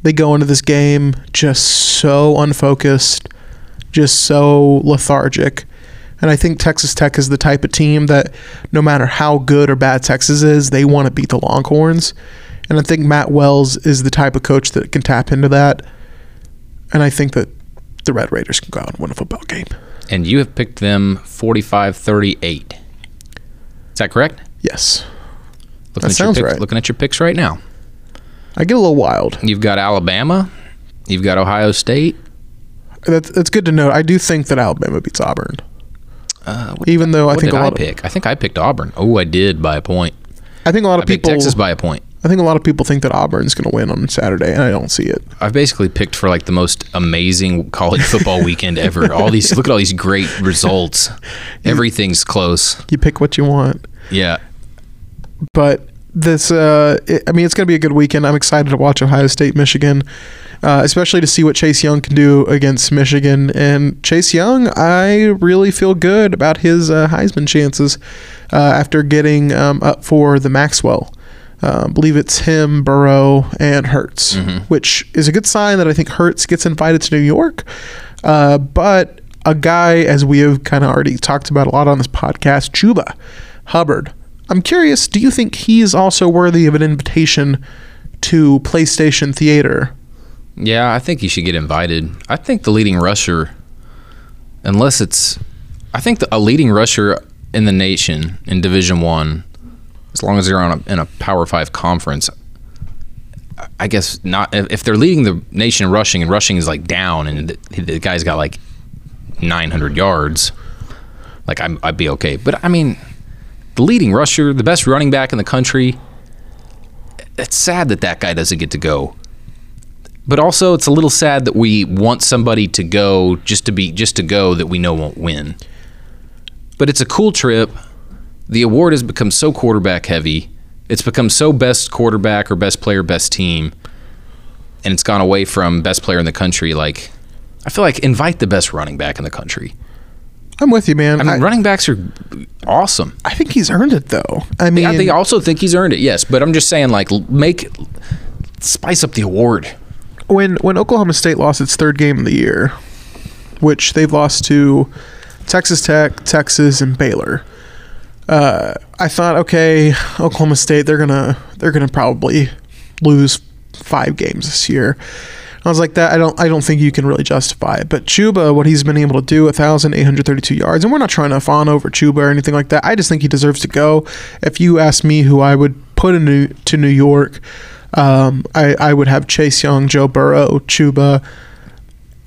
they go into this game just so unfocused, just so lethargic. And I think Texas Tech is the type of team that no matter how good or bad Texas is, they want to beat the Longhorns. And I think Matt Wells is the type of coach that can tap into that. And I think that the Red Raiders can go out and win a football game. And you have picked them 45 38. Is that correct? Yes. Looking That at your sounds picks, right. Looking at your picks right now. I get a little wild. You've got Alabama. You've got Ohio State. That's, that's good to know. I do think that Alabama beats Auburn. Uh, Even though I think a I lot of pick? I think I picked Auburn. Oh, I did by a point. I think a lot of picked people Texas by a point. I think a lot of people think that Auburn's going to win on Saturday, and I don't see it. I've basically picked for like the most amazing college football weekend ever. All these look at all these great results. Everything's close. You pick what you want. Yeah. but this uh it, i mean it's going to be a good weekend i'm excited to watch ohio state michigan uh, especially to see what chase young can do against michigan and chase young i really feel good about his uh, heisman chances uh, after getting um, up for the maxwell uh, I believe it's him, Burrow, and Hurts, which is a good sign that I think Hurts gets invited to New York. Uh, but a guy, as we have kind of already talked about a lot on this podcast, Chuba Hubbard. I'm curious, do you think he's also worthy of an invitation to PlayStation Theater? Yeah, I think he should get invited. I think the leading rusher, unless it's, I think the, a leading rusher in the nation in Division One, as long as they're on a, in a Power Five conference, I- I guess not. If they're leading the nation in rushing and rushing is like down and the, the guy's got like 900 yards, like I'm, I'd be okay. But I mean, the leading rusher, the best running back in the country. It's sad that that guy doesn't get to go but also it's a little sad that we want somebody to go just to be just to go that we know won't win. But it's a cool trip. The award has become so quarterback heavy. It's become so best quarterback or best player, best team, and it's gone away from best player in the country. Like, I feel like invite the best running back in the country. I'm with you, man. I mean, I, running backs are awesome. I think he's earned it, though. I mean, I I also think he's earned it. Yes, but I'm just saying, like, make spice up the award. when when Oklahoma State lost its third game of the year, which they've lost to Texas Tech, Texas, and Baylor. Uh, I thought, okay, Oklahoma State, they're gonna they're gonna probably lose five games this year. I was like that. I don't. I don't think you can really justify it. But Chuba, what he's been able to do, thousand eight hundred thirty-two yards, and we're not trying to fawn over Chuba or anything like that. I just think he deserves to go. If you ask me, who I would put in New, to New York, um, I, I would have Chase Young, Joe Burrow, Chuba,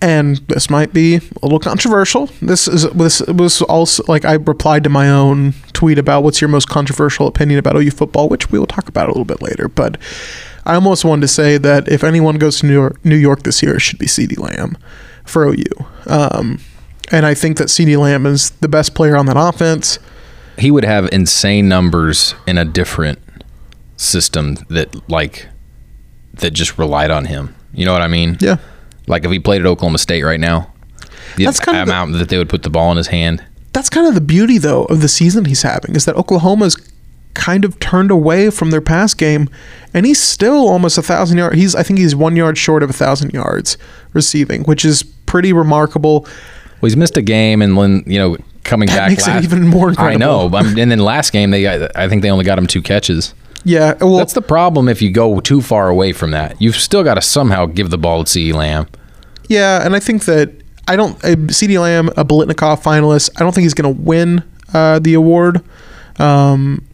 and this might be a little controversial. This is this was also like I replied to my own tweet about what's your most controversial opinion about OU football, which we will talk about a little bit later. But I almost wanted to say that if anyone goes to New York, New York this year, it should be CeeDee Lamb for OU. Um, and I think that CeeDee Lamb is the best player on that offense. he would have insane numbers in a different system that like that just relied on him. You know what I mean? Yeah. Like if he played at Oklahoma State right now, That's kind of the- amount that they would put the ball in his hand. that's kind of the beauty though of the season he's having is that Oklahoma's kind of turned away from their pass game and he's still almost a thousand yards he's I think he's one yard short of a thousand yards receiving which is pretty remarkable Well, he's missed a game, and when you know coming That back, makes it even more I know, and then last game they I think they only got him two catches. Yeah well That's the problem if you go too far away from that. You've still got to somehow give the ball to C. Lamb. yeah and I think that I don't uh, CeeDee Lamb a Biletnikoff finalist I don't think he's going to win uh, the award um,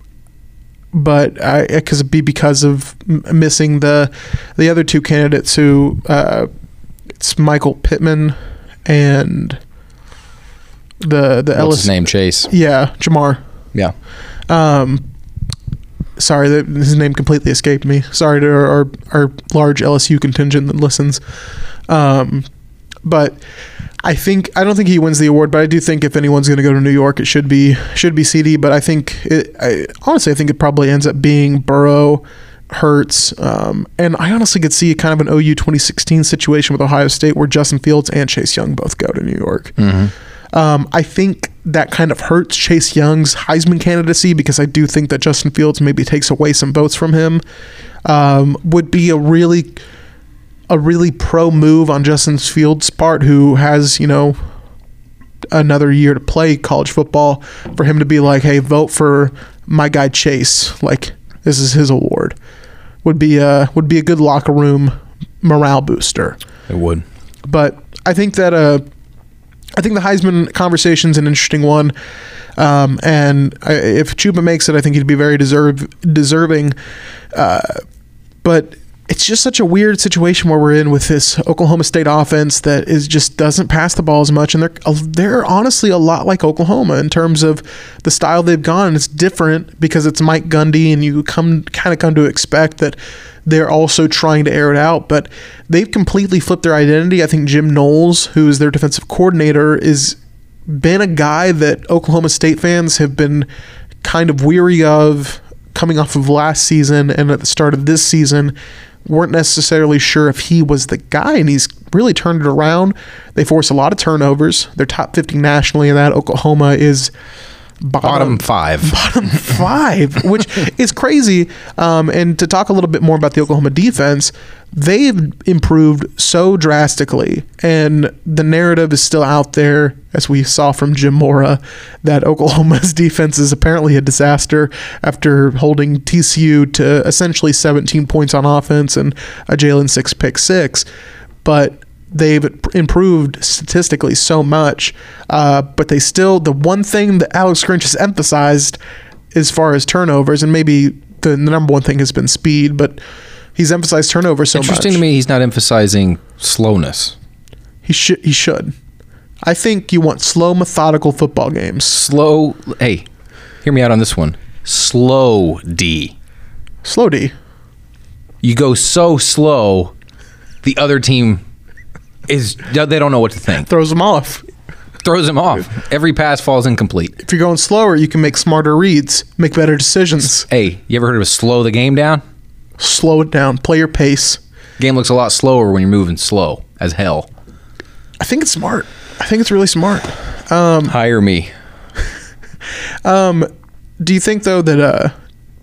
but it could be because of m- missing the the other two candidates who uh, it's Michael Pittman and the the What's Ellis name? Chase. yeah Ja'Marr Yeah. um sorry that his name completely escaped me sorry to our, our, our large LSU contingent that listens um but I think I don't think he wins the award, but I do think if anyone's going to go to New York, it should be should be CeeDee. But I think it, I honestly I think it probably ends up being Burrow, Hurts, um, and I honestly could see kind of an OU 2016 situation with Ohio State where Justin Fields and Chase Young both go to New York. Um, I think that kind of hurts Chase Young's Heisman candidacy because I do think that Justin Fields maybe takes away some votes from him. Um, would be a really a really pro move on Justin Fields' part, who has you know another year to play college football, for him to be like, "Hey, vote for my guy Chase." Like this is his award. Would be a would be a good locker room morale booster It would. but I think that uh, I think the Heisman conversation is an interesting one, um, and I, if Chuba makes it, I think he'd be very deserve deserving. Uh, but it's just such a weird situation where we're in with this Oklahoma State offense that is just doesn't pass the ball as much, and they're they're honestly a lot like Oklahoma in terms of the style they've gone. It's different because it's Mike Gundy, and you come kind of come to expect that they're also trying to air it out, but they've completely flipped their identity. I think Jim Knowles, who is their defensive coordinator, is been a guy that Oklahoma State fans have been kind of weary of coming off of last season and at the start of this season weren't necessarily sure if he was the guy and he's really turned it around. They force a lot of turnovers. They're top 50 nationally in that. Oklahoma is Bottom five. bottom five, which is crazy. Um, and to talk a little bit more about the Oklahoma defense, they've improved so drastically, and the narrative is still out there, as we saw from Jim Mora, that Oklahoma's defense is apparently a disaster after holding TCU to essentially 17 points on offense and a Jalen six pick six. But they've improved statistically so much, uh, but they still the one thing that Alex Grinch has emphasized as far as turnovers, and maybe the, the number one thing has been speed, but he's emphasized turnovers so Interesting much. to me, he's not emphasizing slowness. He should. He should. I think you want slow, methodical football games. Slow. Hey, hear me out on this one. Slow D. Slow D. You go so slow, the other team is they don't know what to think. Throws them off. Throws them off. Every pass falls incomplete. If you're going slower, you can make smarter reads, make better decisions. Hey, you ever heard of slow the game down? Slow it down. Play your pace. Game looks a lot slower when you're moving slow as hell. I think it's smart. I think it's really smart. Hire me. Do you think though that uh,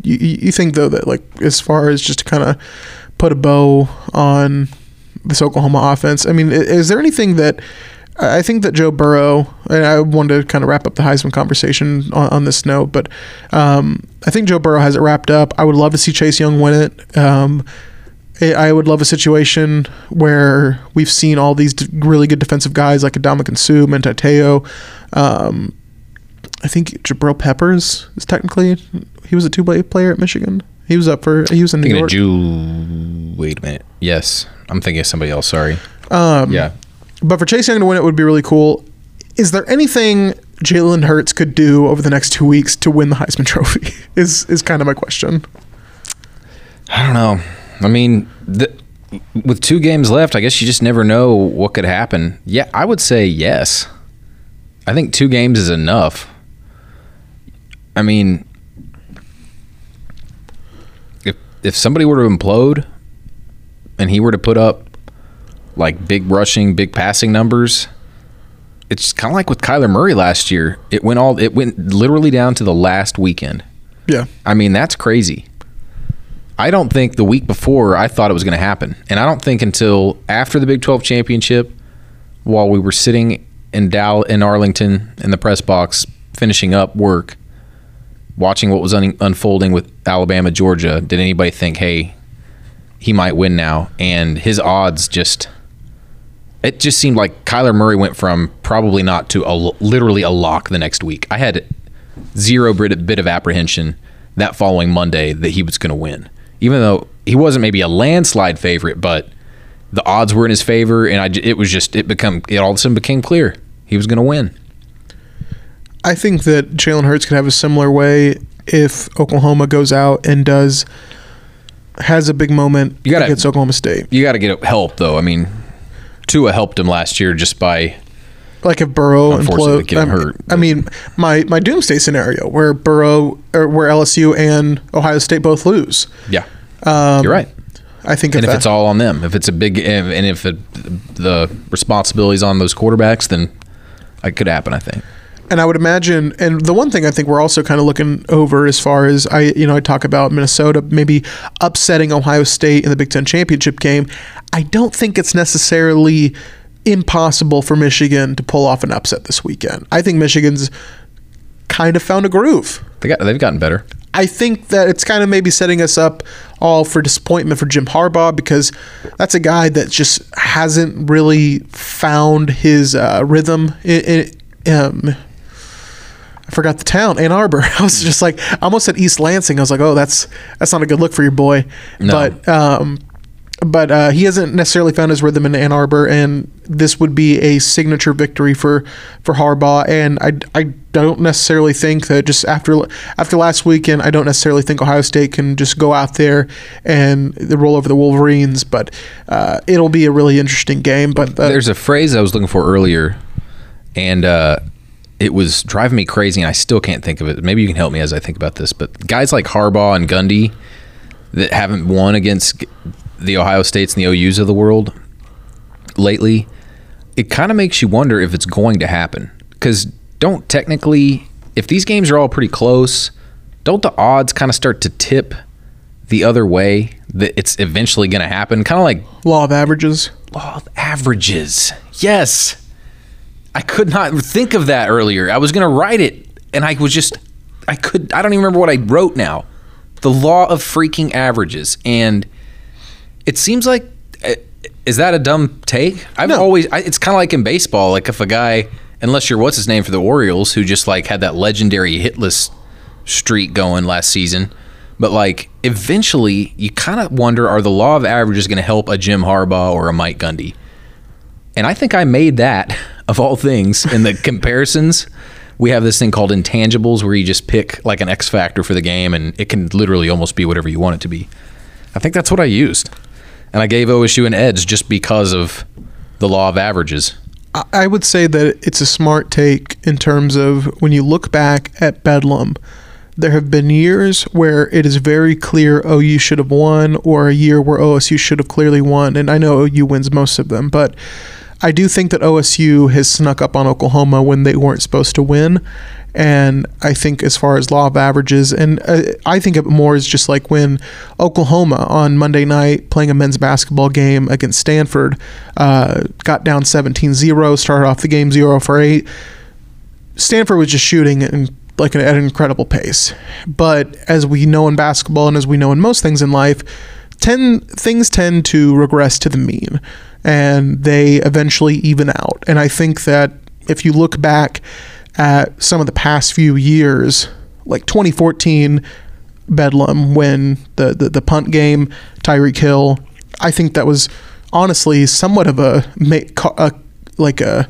you you you think though that like as far as just to kind of put a bow on this Oklahoma offense? I mean, is there anything that I think that Joe Burrow and I wanted to kind of wrap up the Heisman conversation on, on this note, but um, I think Joe Burrow has it wrapped up. I would love to see Chase Young win it. Um, I I would love a situation where we've seen all these really good defensive guys like Adama Suh, Mentateo. Um, I think Jabril Peppers is technically he was a two way player at Michigan. He was up for he was in New York. Jew. Wait a minute. Yes, I'm thinking of somebody else. Sorry. Um, yeah. But for Chase Young to win it would be really cool. Is there anything Jalen Hurts could do over the next two weeks to win the Heisman Trophy? Is is kind of my question. I don't know. I mean, the, with two games left, I guess you just never know what could happen. Yeah, I would say yes. I think two games is enough. I mean, if if somebody were to implode and he were to put up like big rushing, big passing numbers, it's kind of like with Kyler Murray last year. It went all it went literally down to the last weekend. Yeah. I mean, that's crazy. I don't think the week before I thought it was going to happen. And I don't think until after the Big 12 championship, while we were sitting in Dow in Arlington in the press box finishing up work, watching what was un- unfolding with Alabama, Georgia, did anybody think, hey, he might win now? And his odds just. It just seemed like Kyler Murray went from probably not to a, literally a lock the next week. I had zero bit, of apprehension that following Monday that he was going to win. Even though he wasn't maybe a landslide favorite, but the odds were in his favor, and I, it was just it become it all of a sudden became clear he was going to win. I think that Jalen Hurts could have a similar way if Oklahoma goes out and does has a big moment You gotta- against Oklahoma State. You got to get help though. I mean, Tua helped him last year just by Like if Burrow Unfortunately, implode, getting I mean- hurt, I mean, my my doomsday scenario where Burrow or where LSU and Ohio State both lose. yeah. Um, You're right. I think And if if that, it's all on them, if it's a big, and if it, the responsibilities on those quarterbacks, then it could happen. I think. And I would imagine, and the one thing I think we're also kind of looking over as far as I, you know, I talk about Minnesota maybe upsetting Ohio State in the Big Ten championship game. I don't think it's necessarily impossible for Michigan to pull off an upset this weekend. I think Michigan's kind of found a groove. They got they've gotten better. I think that it's kind of maybe setting us up all for disappointment for Jim Harbaugh because that's a guy that just hasn't really found his uh, rhythm. In, in, um, I forgot the town, Ann Arbor. I was just like, I almost said East Lansing. I was like, oh, that's that's not a good look for your boy. No. But um, but uh, he hasn't necessarily found his rhythm in Ann Arbor, and this would be a signature victory for for Harbaugh. And I, I don't necessarily think that just after after last weekend, I don't necessarily think Ohio State can just go out there and roll over the Wolverines. But uh, it'll be a really interesting game. But uh, There's a phrase I was looking for earlier, and uh, it was driving me crazy, and I still can't think of it. Maybe you can help me as I think about this. But guys like Harbaugh and Gundy that haven't won against the Ohio States and the OUs of the world lately, it kind of makes you wonder if it's going to happen. Because don't technically, if these games are all pretty close, don't the odds kind of start to tip the other way that it's eventually going to happen? Kind of like law of averages. law of averages. Yes. I could not think of that earlier. I was going to write it and I was just I could I don't even remember what I wrote now. The law of freaking averages and it seems like uh, is that a dumb take? I've No. always I, it's kind of like in baseball like if a guy unless you're what's his name for the Orioles who just like had that legendary hitless streak going last season. But like eventually you kind of wonder are the law of averages going to help a Jim Harbaugh or a Mike Gundy? And I think I made that of all things in the comparisons. We have this thing called intangibles where you just pick like an X factor for the game and it can literally almost be whatever you want it to be. I think that's what I used. And I gave OSU an edge just because of the law of averages. I- would say that it's a smart take in terms of when you look back at Bedlam, there have been years where it is very clear oh, OU should have won, or a year where OSU should have clearly won. And I know OU wins most of them, but I do think that OSU has snuck up on Oklahoma when they weren't supposed to win. And I think, as far as law of averages, and uh, I think it more is just like when Oklahoma on Monday night playing a men's basketball game against Stanford uh, got down 17 0, started off the game 0 for 8. Stanford was just shooting in, like at an incredible pace. But as we know in basketball and as we know in most things in life, ten, things tend to regress to the mean and they eventually even out. And I think that if you look back at some of the past few years, like 2014 Bedlam when the, the, the punt game, Tyreek Hill, I think that was honestly somewhat of a, a like a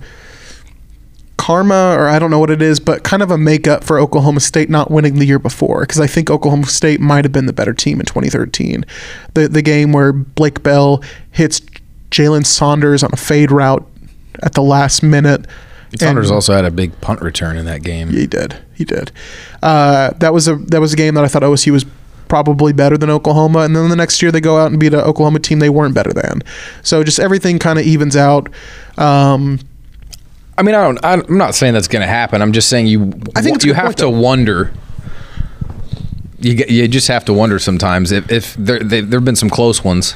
karma or I don't know what it is, but kind of a makeup for Oklahoma State not winning the year before because I think Oklahoma State might have been the better team in 2013. The the game where Blake Bell hits Jalen Saunders on a fade route at the last minute. Saunders And- also had a big punt return in that game. he did. He did. Uh, that was a that was a game that I thought OSU was probably better than Oklahoma, and then the next year they go out and beat an Oklahoma team they weren't better than. So just everything kind of evens out. Um, I mean, I don't. I'm not saying that's going to happen. I'm just saying you. I think you have point, to though. wonder. You you just have to wonder sometimes if if there there've been some close ones.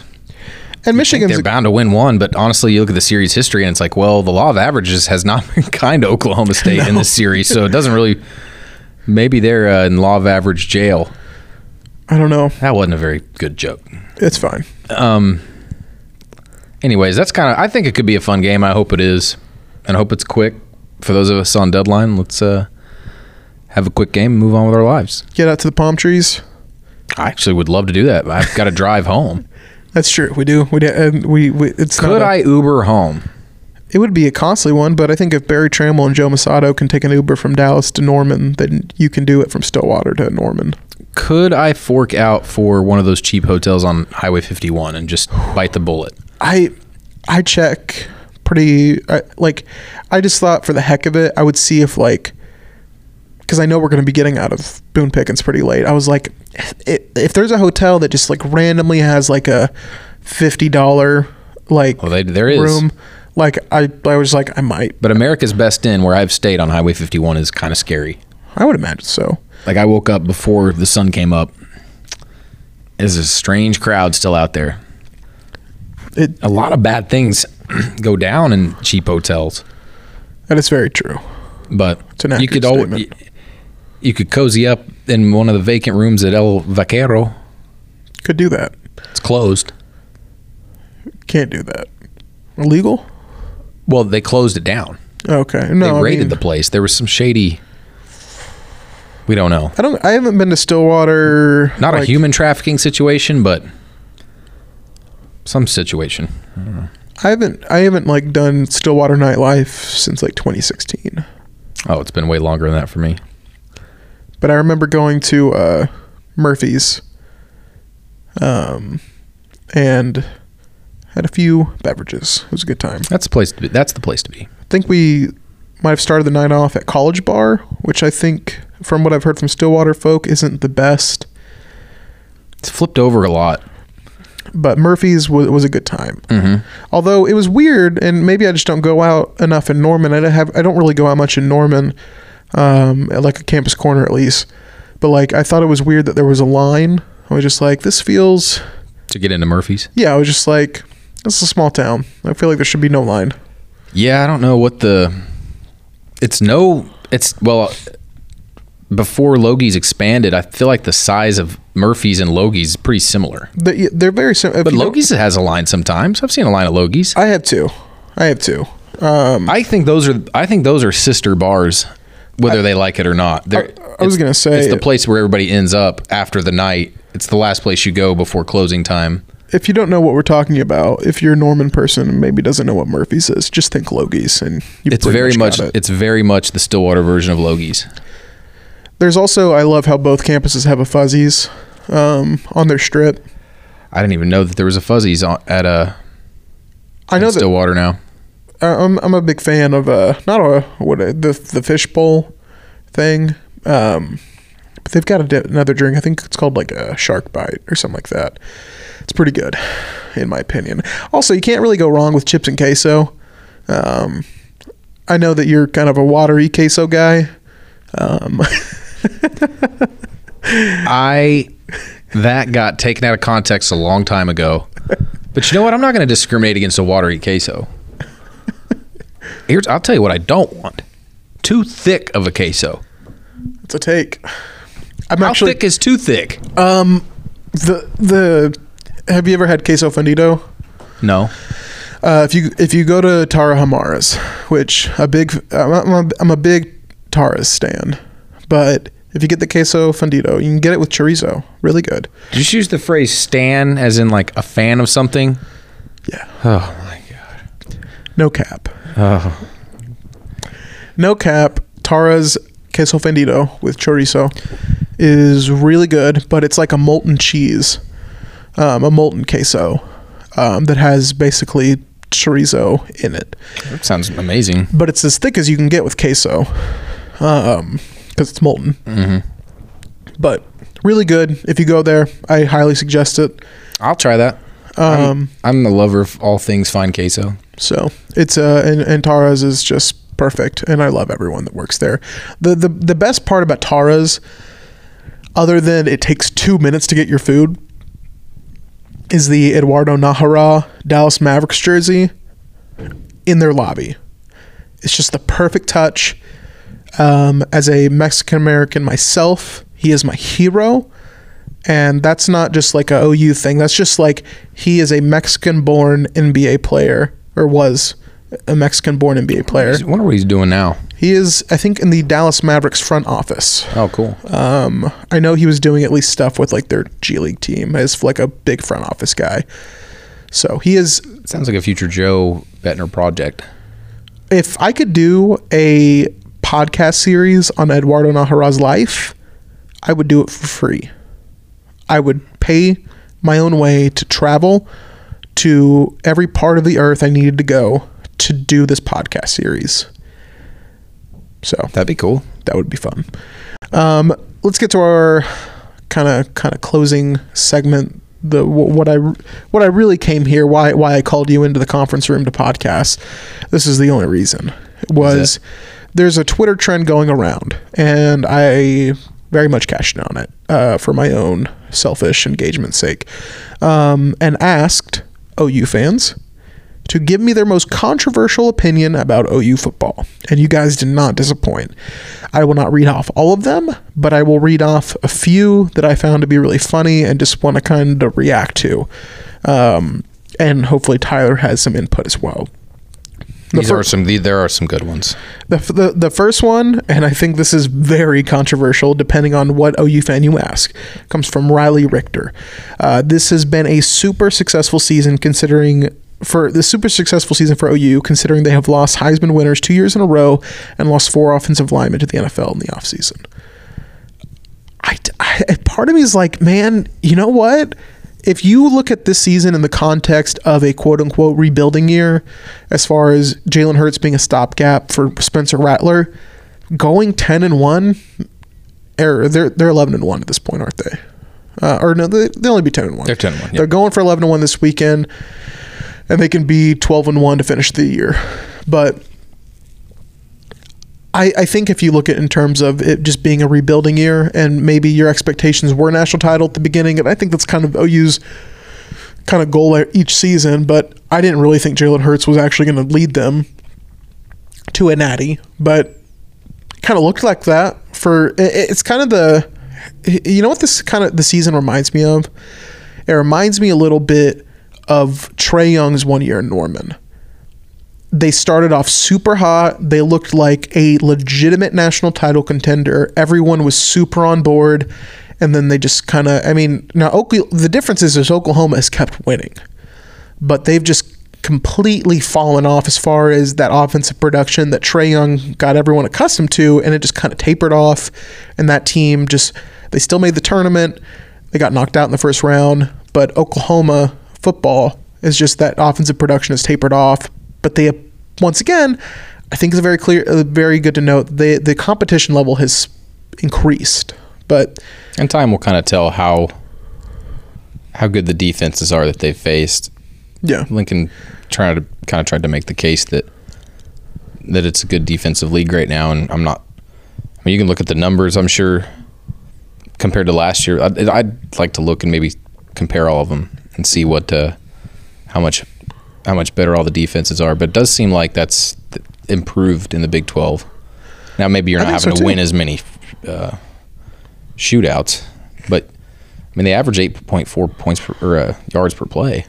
And think Michigan's they're bound to win one, but honestly, you look at the series history and it's like, well, the law of averages has not been kind to Oklahoma State in this series, so it doesn't really. Maybe they're uh, in law of average jail. I don't know. That wasn't a very good joke. It's fine. Um. Anyways, that's kind of. I think it could be a fun game. I hope it is, and I hope it's quick. For those of us on deadline, let's uh, have a quick game and move on with our lives. Get out to the palm trees. I actually would love to do that. I've got to drive home. That's true. We do. We do, and we, we it's Could a- I Uber home? It would be a costly one, but I think if Berry Tramel and Joe Mussatto can take an Uber from Dallas to Norman, then you can do it from Stillwater to Norman. Could I fork out for one of those cheap hotels on Highway 51 and just bite the bullet? I I check pretty I, like I just thought for the heck of it, I would see if like because I know we're going to be getting out of Boone Pickens pretty late. I was like, if, if there's a hotel that just like randomly has like a fifty dollar like Well, they, there is. room, like I I was like I might, But America's Best Inn, where I've stayed on Highway 51, is kind of scary. I would imagine so. Like I woke up before the sun came up. There's a strange crowd still out there. It A lot of bad things go down in cheap hotels, that is very true. but you could al- statement. You, could cozy up in one of the vacant rooms at El Vaquero. Could do that. It's closed. Can't do that. Illegal? Well, they closed it down. Okay. No, they I raided mean, the place. There was some shady. We don't know. I don't. I haven't been to Stillwater. Not a human trafficking situation, but some situation. I haven't I haven't like done Stillwater nightlife since like 2016. Oh, it's been way longer than that for me. But I remember going to uh, Murphy's, um, and had a few beverages. It was a good time. That's the place to be. That's the place to be. I think we might have started the night off at College Bar, which I think, from what I've heard from Stillwater folk, isn't the best. It's flipped over a lot. But Murphy's was, was a good time. Mm-hmm. Although it was weird, and maybe I just don't go out enough in Norman. I don't have I don't really go out much in Norman, um, at like a campus corner at least. But like I thought it was weird that there was a line. I was just like, this feels. To get into Murphy's. Yeah, I was just like, this is a small town. I feel like there should be no line. Yeah, I don't know what the. It's no. It's well. Before Logie's expanded, I feel like the size of Murphy's and Logie's is pretty similar. They, they're very similar. But Logie's has a line sometimes. I've seen a line of Logie's. I have two. I have two. Um, I think those are. I think those are sister bars, whether they like it or not. They're, I was it's- gonna say- it's the place where everybody ends up after the night. It's the last place you go before closing time. if you don't know what we're talking about, if you're a Norman person and maybe doesn't know what Murphy's is, just think Logie's, and you It's very much. got it. It's very much the Stillwater version of Logie's. There's also I love how both campuses have a Fuzzies um, on their strip. I didn't even know that there was a Fuzzies on, at a I know that Stillwater now. I'm I'm a big fan of uh not a what a, the the fish bowl thing. Um, but they've got di- another drink. I think it's called like a shark bite or something like that. It's pretty good, in my opinion. Also, you can't really go wrong with chips and queso. Um, I know that you're kind of a watery queso guy. Um, I that got taken out of context a long time ago. But you know what? I'm not going to discriminate against a watery queso. Here's I'll tell you what I don't want. Too thick of a queso. it's a take. I'm How actually thick is too thick? um the the. Have you ever had queso fundido? No. Uh, if you if you go to Tarahumara's, which a big I'm a, I'm a big Tara's stan, but if you get the queso fundido, you can get it with chorizo, really good. Did you just use the phrase "stan" as in like a fan of something? Yeah, Oh. No cap, Oh. no cap. Tara's queso fundido with chorizo is really good, but it's like a molten cheese, um, a molten queso um, that has basically chorizo in it. That sounds amazing. but it's as thick as you can get with queso, um, because it's molten. Mm-hmm. But really good. If you go there, I highly suggest it. I'll try that. Um, I'm a lover of all things fine queso. So it's uh, and, and Tara's is just perfect, and I love everyone that works there. the the The best part about Tara's, other than it takes two minutes to get your food, is the Eduardo Najera Dallas Mavericks jersey in their lobby. It's just the perfect touch. Um, as a Mexican American myself, he is my hero. And that's not just like a OU thing. That's just like he is a Mexican born NBA player, or was a Mexican born NBA player. I wonder what he's doing now. He is, I think, in the Dallas Mavericks front office. Oh, cool. Um, I know he was doing at least stuff with like their G League team as like a big front office guy. So he is Sounds like a future Joe Buettner project. if I could do a podcast series on Eduardo Najera's life, I would do it for free. I would pay my own way to travel to every part of the earth I needed to go to do this podcast series. So That'd be cool. that would be fun. Um, let's get to our kind of kind of closing segment. The what I what I really came here why why I called you into the conference room to podcast. This is the only reason. Was there's a Twitter trend going around, and I very much cashed in on it uh, for my own selfish engagement sake, um, and asked OU fans to give me their most controversial opinion about OU football. And you guys did not disappoint. I will not read off all of them, but I will read off a few that I found to be really funny and just want to kind of react to. Um, and hopefully Tyler has some input as well. These fir- are some. There are some good ones. The, the the first one, and I think this is very controversial, depending on what OU fan you ask, comes from Riley Richter. Uh, this has been a super successful season, considering for the super successful season for OU, considering they have lost Heisman winners two years in a row and lost four offensive linemen to the NFL in the offseason. I, I part of me is like, man, you know what? If you look at this season in the context of a quote unquote rebuilding year, as far as Jalen Hurts being a stopgap for Spencer Rattler, going ten and one, or they're they're eleven and one at this point, aren't they? Uh, or no, they they only be ten and one. They're 10 and one, yeah. They're going for eleven and one this weekend, and they can be twelve and one to finish the year. But I, I think if you look at in terms of it just being a rebuilding year and maybe your expectations were national title at the beginning, and I think that's kind of OU's kind of goal each season. But I didn't really think Jalen Hurts was actually going to lead them to a natty, but kind of looked like that for it- it's kind of the you know what this kind of the season reminds me of it reminds me a little bit of Trae Young's one year in Norman they started off super hot. They looked like a legitimate national title contender. Everyone was super on board. And then they just kind of, I mean, now Oklahoma, the difference is, is Oklahoma has kept winning, but they've just completely fallen off as far as that offensive production that Trae Young got everyone accustomed to. And it just kind of tapered off. And that team just, they still made the tournament. They got knocked out in the first round. But Oklahoma football is just that offensive production has tapered off but they once again i think it's a very clear uh, very good to note the the competition level has increased but And time will kind of tell how how good the defenses are that they've faced. yeah Lincoln trying to kind of tried to make the case that that it's a good defensive league right now, and I'm not. I mean, you can look at the numbers. I'm sure compared to last year, I'd, I'd like to look and maybe compare all of them and see what uh, how much how much better all the defenses are. But it does seem like that's improved in the Big 12. Now maybe you're not having so, to win as many uh, shootouts, but I mean they average 8.4 points per, or uh, yards per play.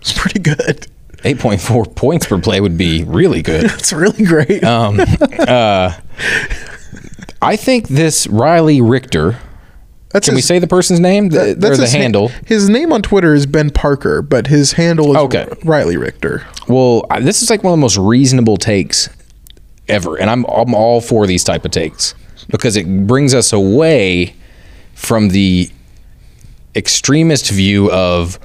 it's pretty good 8.4 points per play would be really good. it's really great Um, uh, I think this Riley Richter. That's Can we say the person's name? The, that- or the his na- handle? his name on twitter is ben parker but his handle is Okay. riley richter Well, I- this is like one of the most reasonable takes ever, and I'm I'm all for these type of takes because it brings us away from the extremist view of,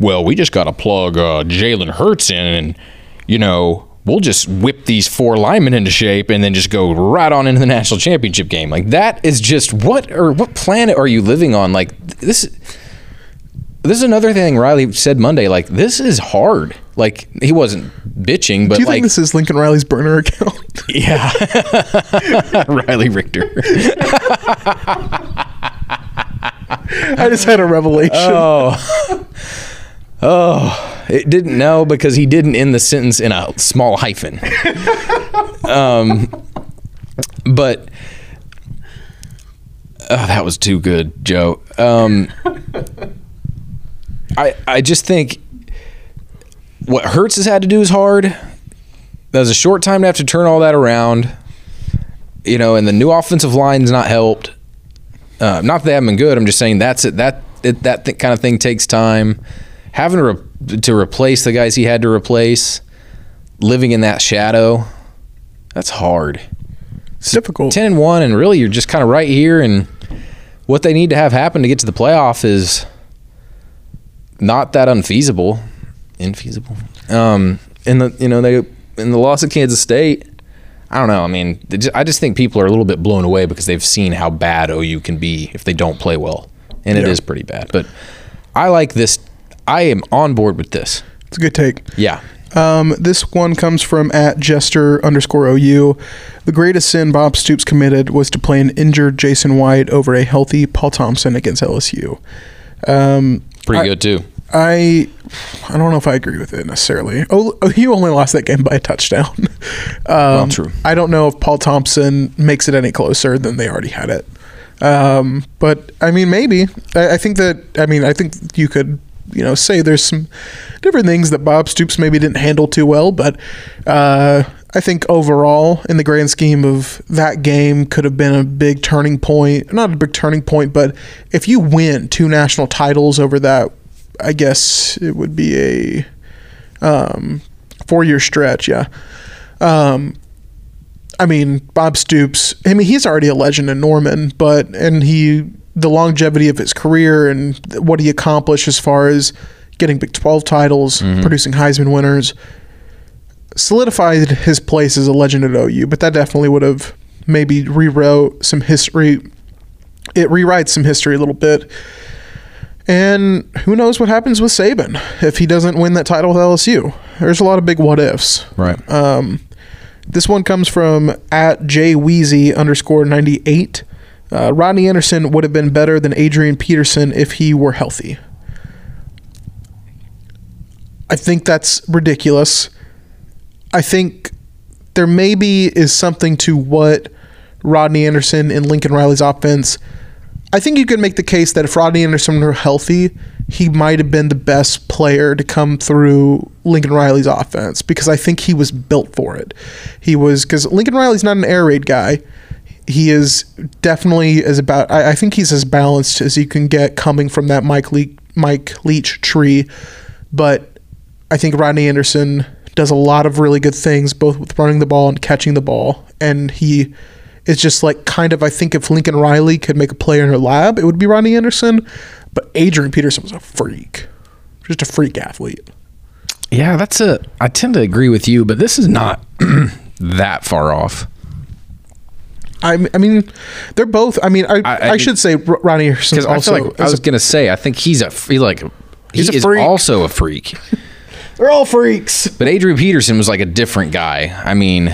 well, we just got to plug uh, Jalen Hurts in, and you know. We'll just whip these four linemen into shape and then just go right on into the national championship game. Like that is just what or what planet are you living on? Like this this is another thing Riley said Monday. Like this is hard. Like he wasn't bitching, but do you like think this is lincoln riley's burner account yeah, Riley Richter. i just had a revelation Oh, oh, it didn't know because he didn't end the sentence in a small hyphen. um, but oh, that was too good, Joe. Um, I I just think what Hurts has had to do is hard. That was a short time to have to turn all that around. You know, and the new offensive line's not helped. Uh, not that they haven't been good. I'm just saying that's it. That it, that th- kind of thing takes time. Having to, re- to replace the guys he had to replace, living in that shadow, that's hard. it's difficult Ten and one, and really you're just kind of right here. And what they need to have happen to get to the playoff is not that unfeasible, infeasible. Um, and the you know they in the loss of Kansas State. I don't know. I mean, I just think people are a little bit blown away because they've seen how bad OU can be if they don't play well, and it Yeah. is pretty bad. But I like this. I am on board with this. it's a good take Yeah. Um, this one comes from at jester underscore OU. The greatest sin Bob Stoops committed was to play an injured Jason White over a healthy Paul Thompson against LSU. Um, Pretty I- good too. I I don't know if I agree with it necessarily. Oh, you only lost that game by a touchdown. Um, true. I don't know if Paul Thompson makes it any closer than they already had it. Um, but I mean, maybe. I, I think that. I mean, I think you could. You know, say there's some different things that Bob Stoops maybe didn't handle too well, but uh, I think overall, in the grand scheme of that game, could have been a big turning point. Not a big turning point, but if you win two national titles over that, I guess it would be a um, four year stretch. Yeah. Um, I mean, Bob Stoops. I mean, he's already a legend in Norman, but and he the longevity of his career and what he accomplished as far as getting Big Twelve titles, producing Heisman winners, solidified his place as a legend at OU. But that definitely would have maybe rewrote some history. It rewrites some history a little bit. And who knows what happens with Saban if he doesn't win that title with LSU? There's a lot of big what ifs. Right. Um, this one comes from at jweezy underscore 98. Uh, Rodney Anderson would have been better than Adrian Peterson if he were healthy. I think that's ridiculous. I think there maybe is something to what Rodney Anderson and Lincoln Riley's offense. I think you could make the case that if Rodney Anderson were healthy, he might have been the best player to come through Lincoln Riley's offense because I think he was built for it. He was because Lincoln Riley's not an air raid guy. He is definitely as about. I, I think he's as balanced as you can get coming from that Mike Le- Mike Leach tree, but I think Rodney Anderson does a lot of really good things, both with running the ball and catching the ball. And he is just like kind of, I think if Lincoln Riley could make a player in her lab, it would be Rodney Anderson. But Adrian Peterson was a freak, just a freak athlete. Yeah, that's a. I tend to agree with you, but this is not that far off. I, I mean, they're both. I mean, I, I, I- I- should say R- Rodney Anderson Because I also. feel like I was a- gonna say, I think he's a he like he He's a is freak. also a freak. they're all freaks. But Adrian Peterson was like a different guy. I mean,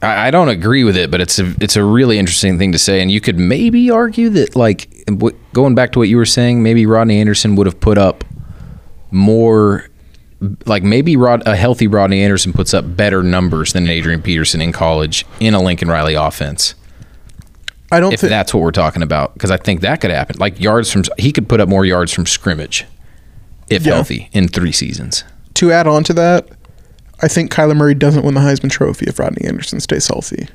I, I don't agree with it, but it's a it's a really interesting thing to say, and you could maybe argue that like going back to what you were saying, maybe Rodney Anderson would have put up more. Like maybe Rod, a healthy Rodney Anderson puts up better numbers than Adrian Peterson in college in a Lincoln Riley offense. I don't If think that's what we're talking about, because I think that could happen. Like yards from, he could put up more yards from scrimmage if Yeah. healthy in three seasons. to add on to that. I think Kyler Murray doesn't win the Heisman Trophy if Rodney Anderson stays healthy.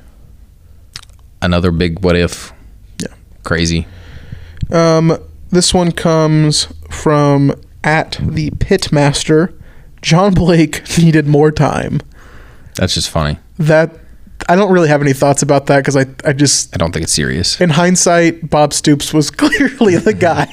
Another big what if. Yeah. Crazy. Um, this one comes from at the Pitmaster. John Blake needed more time. That's just funny. That I don't really have any thoughts about that because I I just I don't think it's serious. in hindsight Bob Stoops was clearly the guy.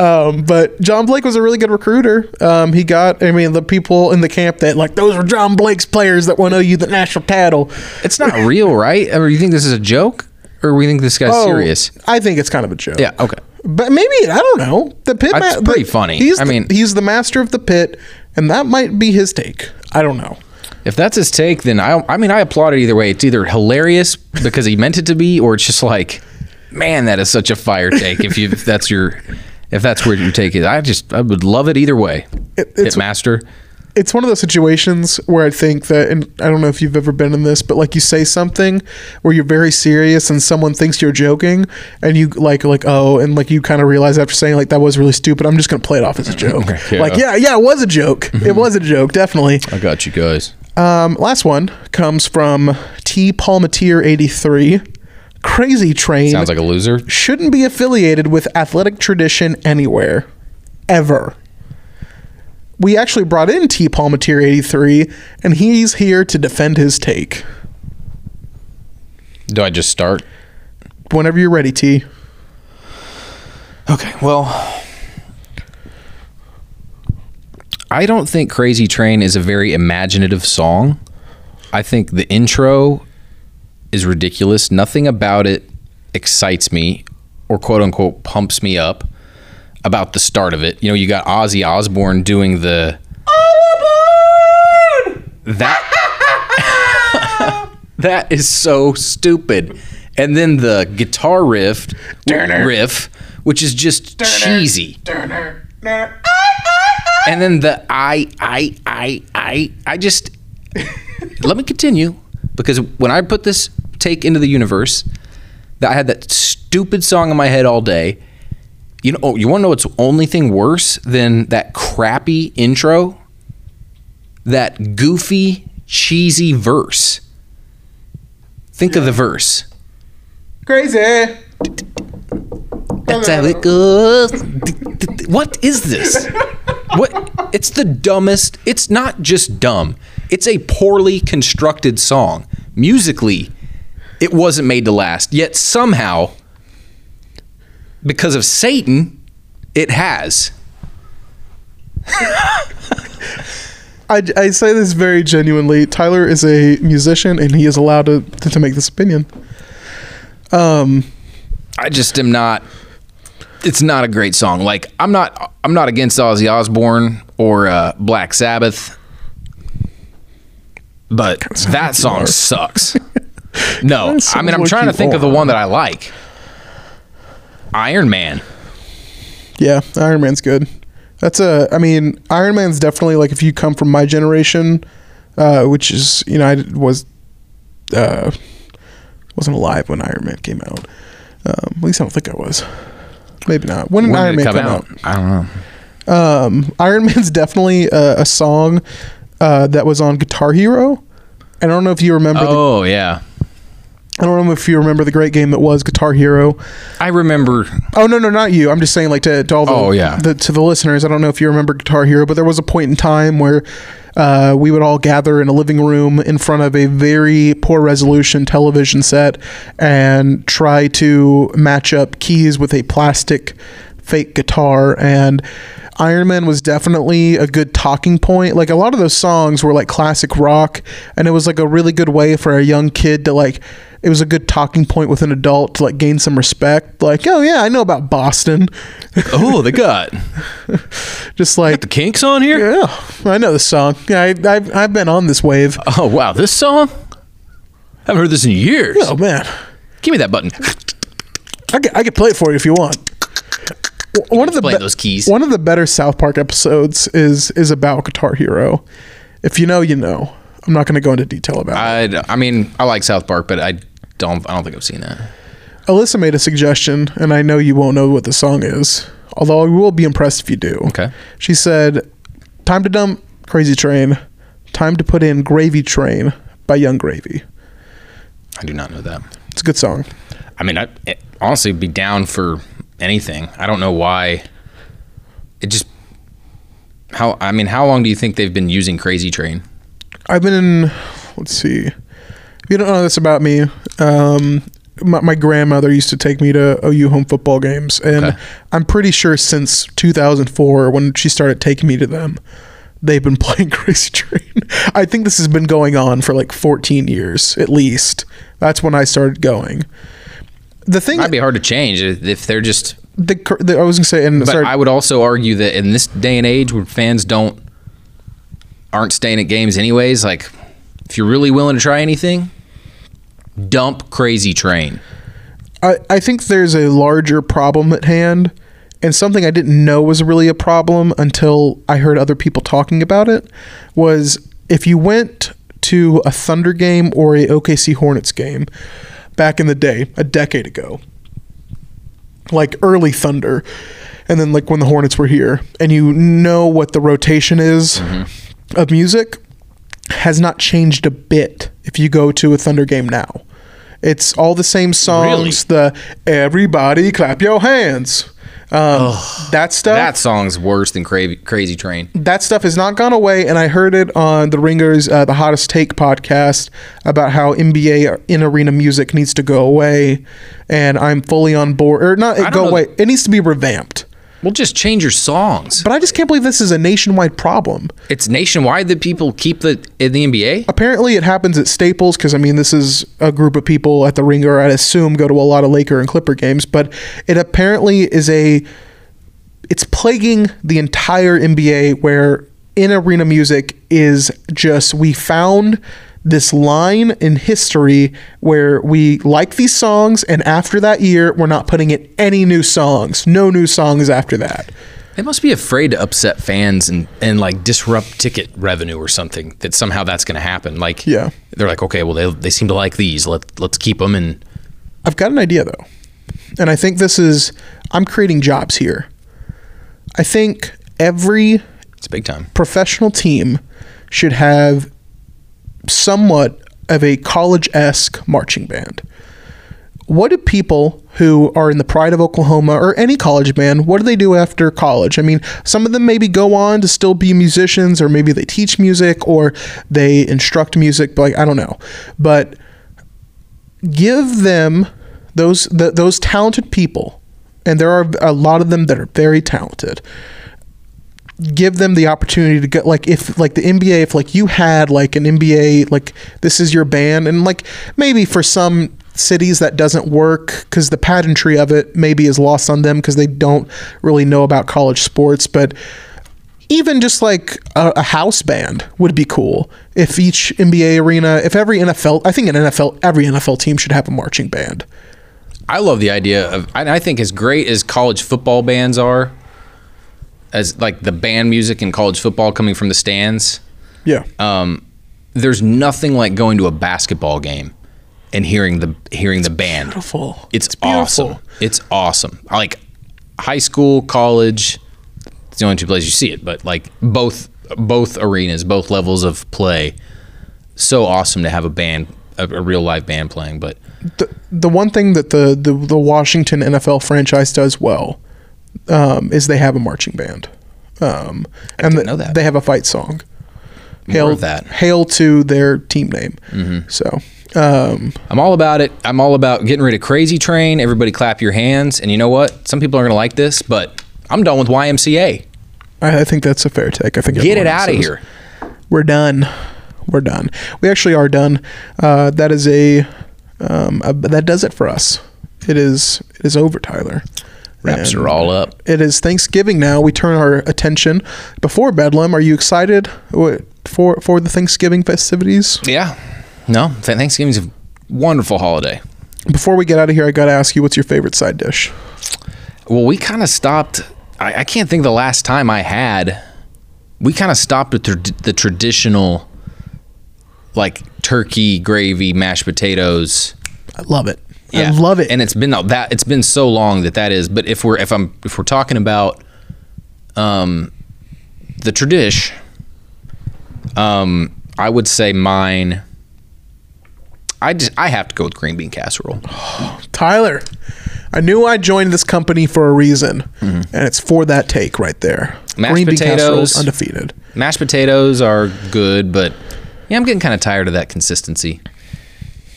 Um, but John Blake was a really good recruiter. Um, he got I mean the people in the camp that like those were John Blake's players that won OU the national title. It's not real, right? Or you think this is a joke? Or we think this guy's Oh, serious? I think it's kind of a joke. Yeah, okay. But maybe I don't know. The pit. That's pretty funny. He's I the- mean- he's the master of the pit, and that might be his take. I don't know. If that's his take, then I I mean I applaud it either way. It's either hilarious because he meant it to be, or it's just like, man, that is such a fire take. If you if that's your if that's where your take is, I just I would love it either way. It- it's- Hitmaster. It's one of those situations where I think that, and I don't know if you've ever been in this, but like you say something where you're very serious and someone thinks you're joking, and you like like oh, and like you kind of realize after saying like that was really stupid. I'm just gonna play it off as a joke. Yeah. Like yeah, yeah, it was a joke. It was a joke, definitely. I got you guys. Um, last one comes from T Palmateer 83. Crazy Train Sounds like a loser. shouldn't be affiliated with athletic tradition anywhere, ever. We actually brought in T Palmateer 83, and he's here to defend his take. Do I just start? Whenever you're ready, T. Okay, well, I don't think Crazy Train is a very imaginative song. I think the intro is ridiculous. Nothing about it excites me or quote unquote pumps me up about the start of it. You know, you got Ozzy Osbourne doing the that that is so stupid. And then the guitar riff riff, which is just cheesy. And then the I I I I I just let me continue because when I put this take into the universe, that I had that stupid song in my head all day. You know, oh, you want to know what's the only thing worse than that crappy intro? That goofy cheesy verse. Think of the verse. Crazy. That's how it goes. What is this? What? It's the dumbest. It's not just dumb. It's a poorly constructed song. Musically, it wasn't made to last. Yet somehow, because of Satan, it has. I, I say this very genuinely. Tyler is a musician and he is allowed to, to make this opinion. Um, I just am not. It's not a great song. Like I'm not. I'm not against Ozzy Osbourne or uh, Black Sabbath, but that song sucks. No, I mean I'm trying to think of the one that I like. Iron Man. yeah, Iron Man's good. That's a. I mean, Iron Man's definitely like if you come from my generation, uh, which is you know I was uh, wasn't alive when Iron Man came out. Um, at least I don't think I was. Maybe not. When did When Iron did Man it come out? I don't know. um, Iron Man's definitely a, a song uh, that was on Guitar Hero. I don't know if you remember. The, Oh yeah, I don't know if you remember the great game that was Guitar Hero. I remember. Oh no, no, not you. I'm just saying, like to, to all the, Oh, yeah. the to the listeners. I don't know if you remember Guitar Hero, but there was a point in time where uh, we would all gather in a living room in front of a very poor resolution television set and try to match up keys with a plastic fake guitar and. Iron Man was definitely a good talking point. Like a lot of those songs were like classic rock, and it was like a really good way for a young kid to like. It was a good talking point with an adult to like gain some respect. Like, oh yeah, I know about Boston. Oh, they got Just like the Kinks on here. yeah, I know the song. Yeah, I, I've I've been on this wave. Oh wow, this song. I haven't heard this in years. Oh man, Give me that button. I could, I could play it for you if you want. One of the Playing those keys. One of the better South Park episodes is is about Guitar Hero. If you know, you know. I'm not going to go into detail about it. I I mean I like South Park, but I don't I don't think I've seen that. Alyssa made a suggestion, and I know you won't know what the song is. Although I will be impressed if you do. Okay. She said, "Time to dump Crazy Train. Time to put in Gravy Train by Yung Gravy. I do not know that. It's a good song. I mean, I it, honestly be down for anything. I don't know why. It just how I mean, how long do you think they've been using Crazy Train? I've been in. Let's see. If you don't know this about me, um, my, my grandmother used to take me to OU home football games, and Okay. I'm pretty sure since 2004 when she started taking me to them, they've been playing Crazy Train. I think this has been going on for like 14 years at least. That's when I started going. The thing, Might be hard to change if they're just. the, the I was gonna say, and But sorry, I would also argue that in this day and age, where fans don't aren't staying at games anyways, like if you're really willing to try anything, dump Crazy Train. I, I think there's a larger problem at hand and something I didn't know was really a problem until I heard other people talking about it was if you went to a Thunder game or a OKC Hornets game back in the day, a decade ago, like early Thunder, and then like when the Hornets were here, and you know what the rotation is mm-hmm. Of music has not changed a bit if you go to a Thunder game now. It's all the same songs. The everybody clap your hands. Um, that stuff. That song's worse than Crazy, Crazy Train. that stuff has not gone away, and I heard it on the Ringers, uh, the Hottest Take podcast about how NBA in arena music needs to go away, and I'm fully on board. Or not don't go know. away. It needs to be revamped. Well, just change your songs. But I just can't believe this is a nationwide problem. It's nationwide that people keep the in the NBA. Apparently, it happens at Staples because I mean, this is a group of people at the Ringer. I assume go to a lot of Laker and Clipper games, but it apparently is a. It's plaguing the entire NBA where in arena music is just we found this line in history where we like these songs and after that year we're not putting in any new songs no new songs after that They must be afraid to upset fans and, and like disrupt ticket revenue or something. That somehow that's going to happen. Like, Yeah. they're like, okay, well they, they seem to like these. Let let's keep them. And I've got an idea though. And I think this is I'm creating jobs here. I think every it's big time. professional team should have somewhat of a college esque marching band. What do people who are in the Pride of Oklahoma or any college band, what do they do after college? I mean, some of them maybe go on to still be musicians, or maybe they teach music, or they instruct music. But like, I don't know. But give them those the, those talented people, and there are a lot of them that are very talented. Give them the opportunity to get like if like the NBA if like you had like an NBA like this is your band and like maybe for some cities that doesn't work because the pageantry of it maybe is lost on them because they don't really know about college sports but even just like a, a, house band would be cool if each NBA arena, if every NFL, I think an NFL, every NFL team should have a marching band. I love the idea of. I, I think as great as college football bands are, as like the band music in college football coming from the stands. Yeah. Um, there's nothing like going to a basketball game and hearing the hearing the band. Beautiful. It's, It's beautiful. awesome. It's awesome. Like high school, college. It's the only two places you see it, but like both both arenas, both levels of play. So awesome to have a band, a, a real live band playing. But the, the one thing that the, the, the Washington NFL franchise does well um, is they have a marching band. Um, and didn't the- know that. they have a fight song. Hail of that. Hail to their team name. So um, I'm all about it. I'm all about getting rid of Crazy Train. Everybody clap your hands. And you know what? Some people aren't gonna like this, but I'm done with YMCA. I, I think that's a fair take. I think Get it out of here. We're done. We're done. We actually are done. Uh, that is a, um, a that does it for us. It is it is over, Tyler. Wraps And are all up. It is Thanksgiving now. We turn our attention before Bedlam. Are you excited for for the Thanksgiving festivities? Yeah. No, Th- Thanksgiving's a wonderful holiday. Before we get out of here, I got to ask you, what's your favorite side dish? Well, we kind of stopped. I, I can't think the last time I had. We kind of stopped with the, the traditional, like turkey gravy, mashed potatoes. I love it. I love it. And it's been that it's been so long that that is. But if we're if I'm if we're talking about, um, the tradish, um, I would say mine. I just I have to go with green bean casserole. Tyler, I knew I joined this company for a reason, and it's for that take right there. Mm-hmm. Mashed casserole, potatoes. undefeated. Mashed potatoes are good, but yeah, I'm getting kind of tired of that consistency.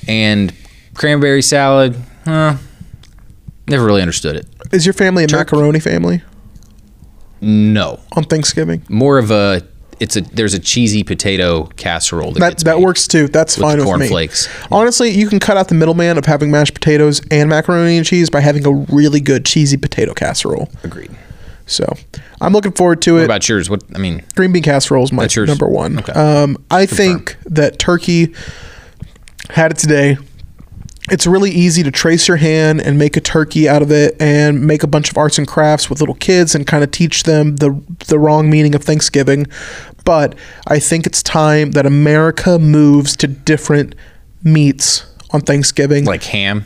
And cranberry salad, huh? Never really understood it. Is your family a Turkey. macaroni family No, on Thanksgiving? more of a. It's a there's a cheesy potato casserole that That gets that made. works too. That's with fine the with me. cornflakes. Honestly, you can cut out the middleman of having mashed potatoes and macaroni and cheese by having a really good cheesy potato casserole. Agreed. So I'm looking forward to What it. about yours? What I mean, Green bean casserole is my That's yours? number one. Okay. Um, I think that turkey had it today. It's really easy to trace your hand and make a turkey out of it and make a bunch of arts and crafts with little kids and kind of teach them the the wrong meaning of Thanksgiving. But I think it's time that America moves to different meats on Thanksgiving. like ham.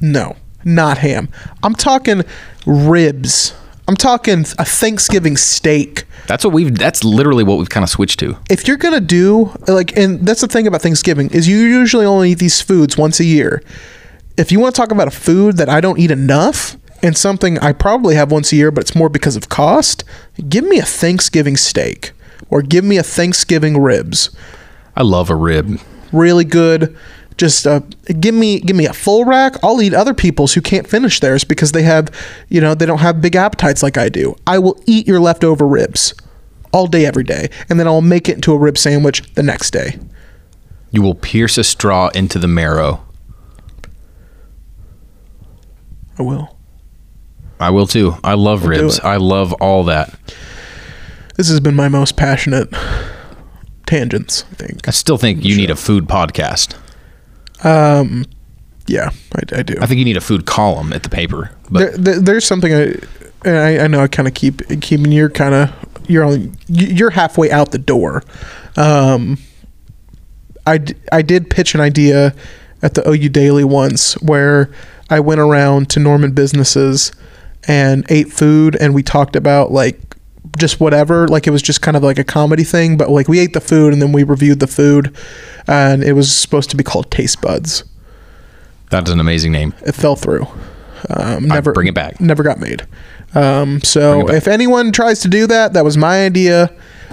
No, not ham. I'm talking ribs. I'm talking a Thanksgiving steak. That's what we've. That's literally what we've kind of switched to. if you're gonna do like and that's the thing about thanksgiving is you usually only eat these foods once a year if you want to talk about a food that i don't eat enough and something i probably have once a year but it's more because of cost give me a thanksgiving steak or give me a thanksgiving ribs I love a rib. really good just uh, give me give me a full rack i'll eat other people's who can't finish theirs because they have you know they don't have big appetites like i do i will eat your leftover ribs all day every day and then i'll make it into a rib sandwich the next day You will pierce a straw into the marrow. i will I will too. I love do ribs. I love all that. this has been my most passionate tangents i think I still think you need a food podcast. Um yeah i, I do I think you need a food column at the paper. But there, there, there's something I, I, I know I kind of keep keeping you're kind of you're on you're halfway out the door. Um, I I did pitch an idea at the OU Daily once where I went around to Norman businesses and ate food and we talked about like just whatever. Like it was just kind of like a comedy thing. But like we ate the food and then we reviewed the food, and it was supposed to be called Taste Buds. That's an amazing name. It fell through. Um, never bring it back. Never got made. Um, so if anyone tries to do that, that was my idea.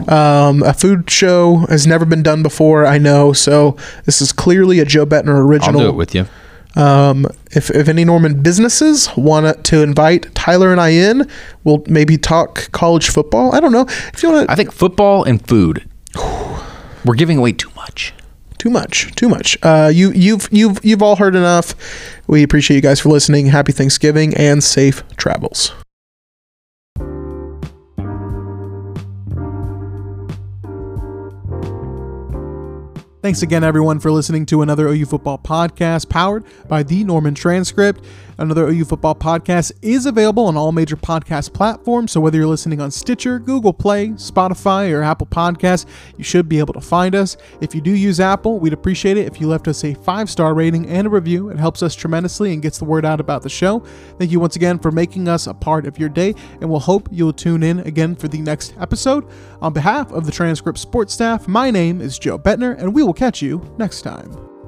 Um, a food show has never been done before. I know. So this is clearly a Joe Buettner I'll original. do it with you. Um, if, if any Norman businesses want to invite Tyler and I in, we'll maybe talk college football. I don't know if you want to. I think football and food. We're giving away too much. Too much, too much. Uh, you you've you've you've all heard enough. We appreciate you guys for listening. Happy Thanksgiving and safe travels. Thanks again, everyone, for listening to another OU Football podcast powered by the Norman Transcript. Another OU Football podcast is available on all major podcast platforms. So whether you're listening on Stitcher, Google Play, Spotify, or Apple Podcasts, you should be able to find us. If you do use Apple, we'd appreciate it if you left us a five star rating and a review. It helps us tremendously and gets the word out about the show. Thank you once again for making us a part of your day, and we'll hope you'll tune in again for the next episode. On behalf of the Transcript Sports staff, my name is Joe Buettner, and we will catch you next time.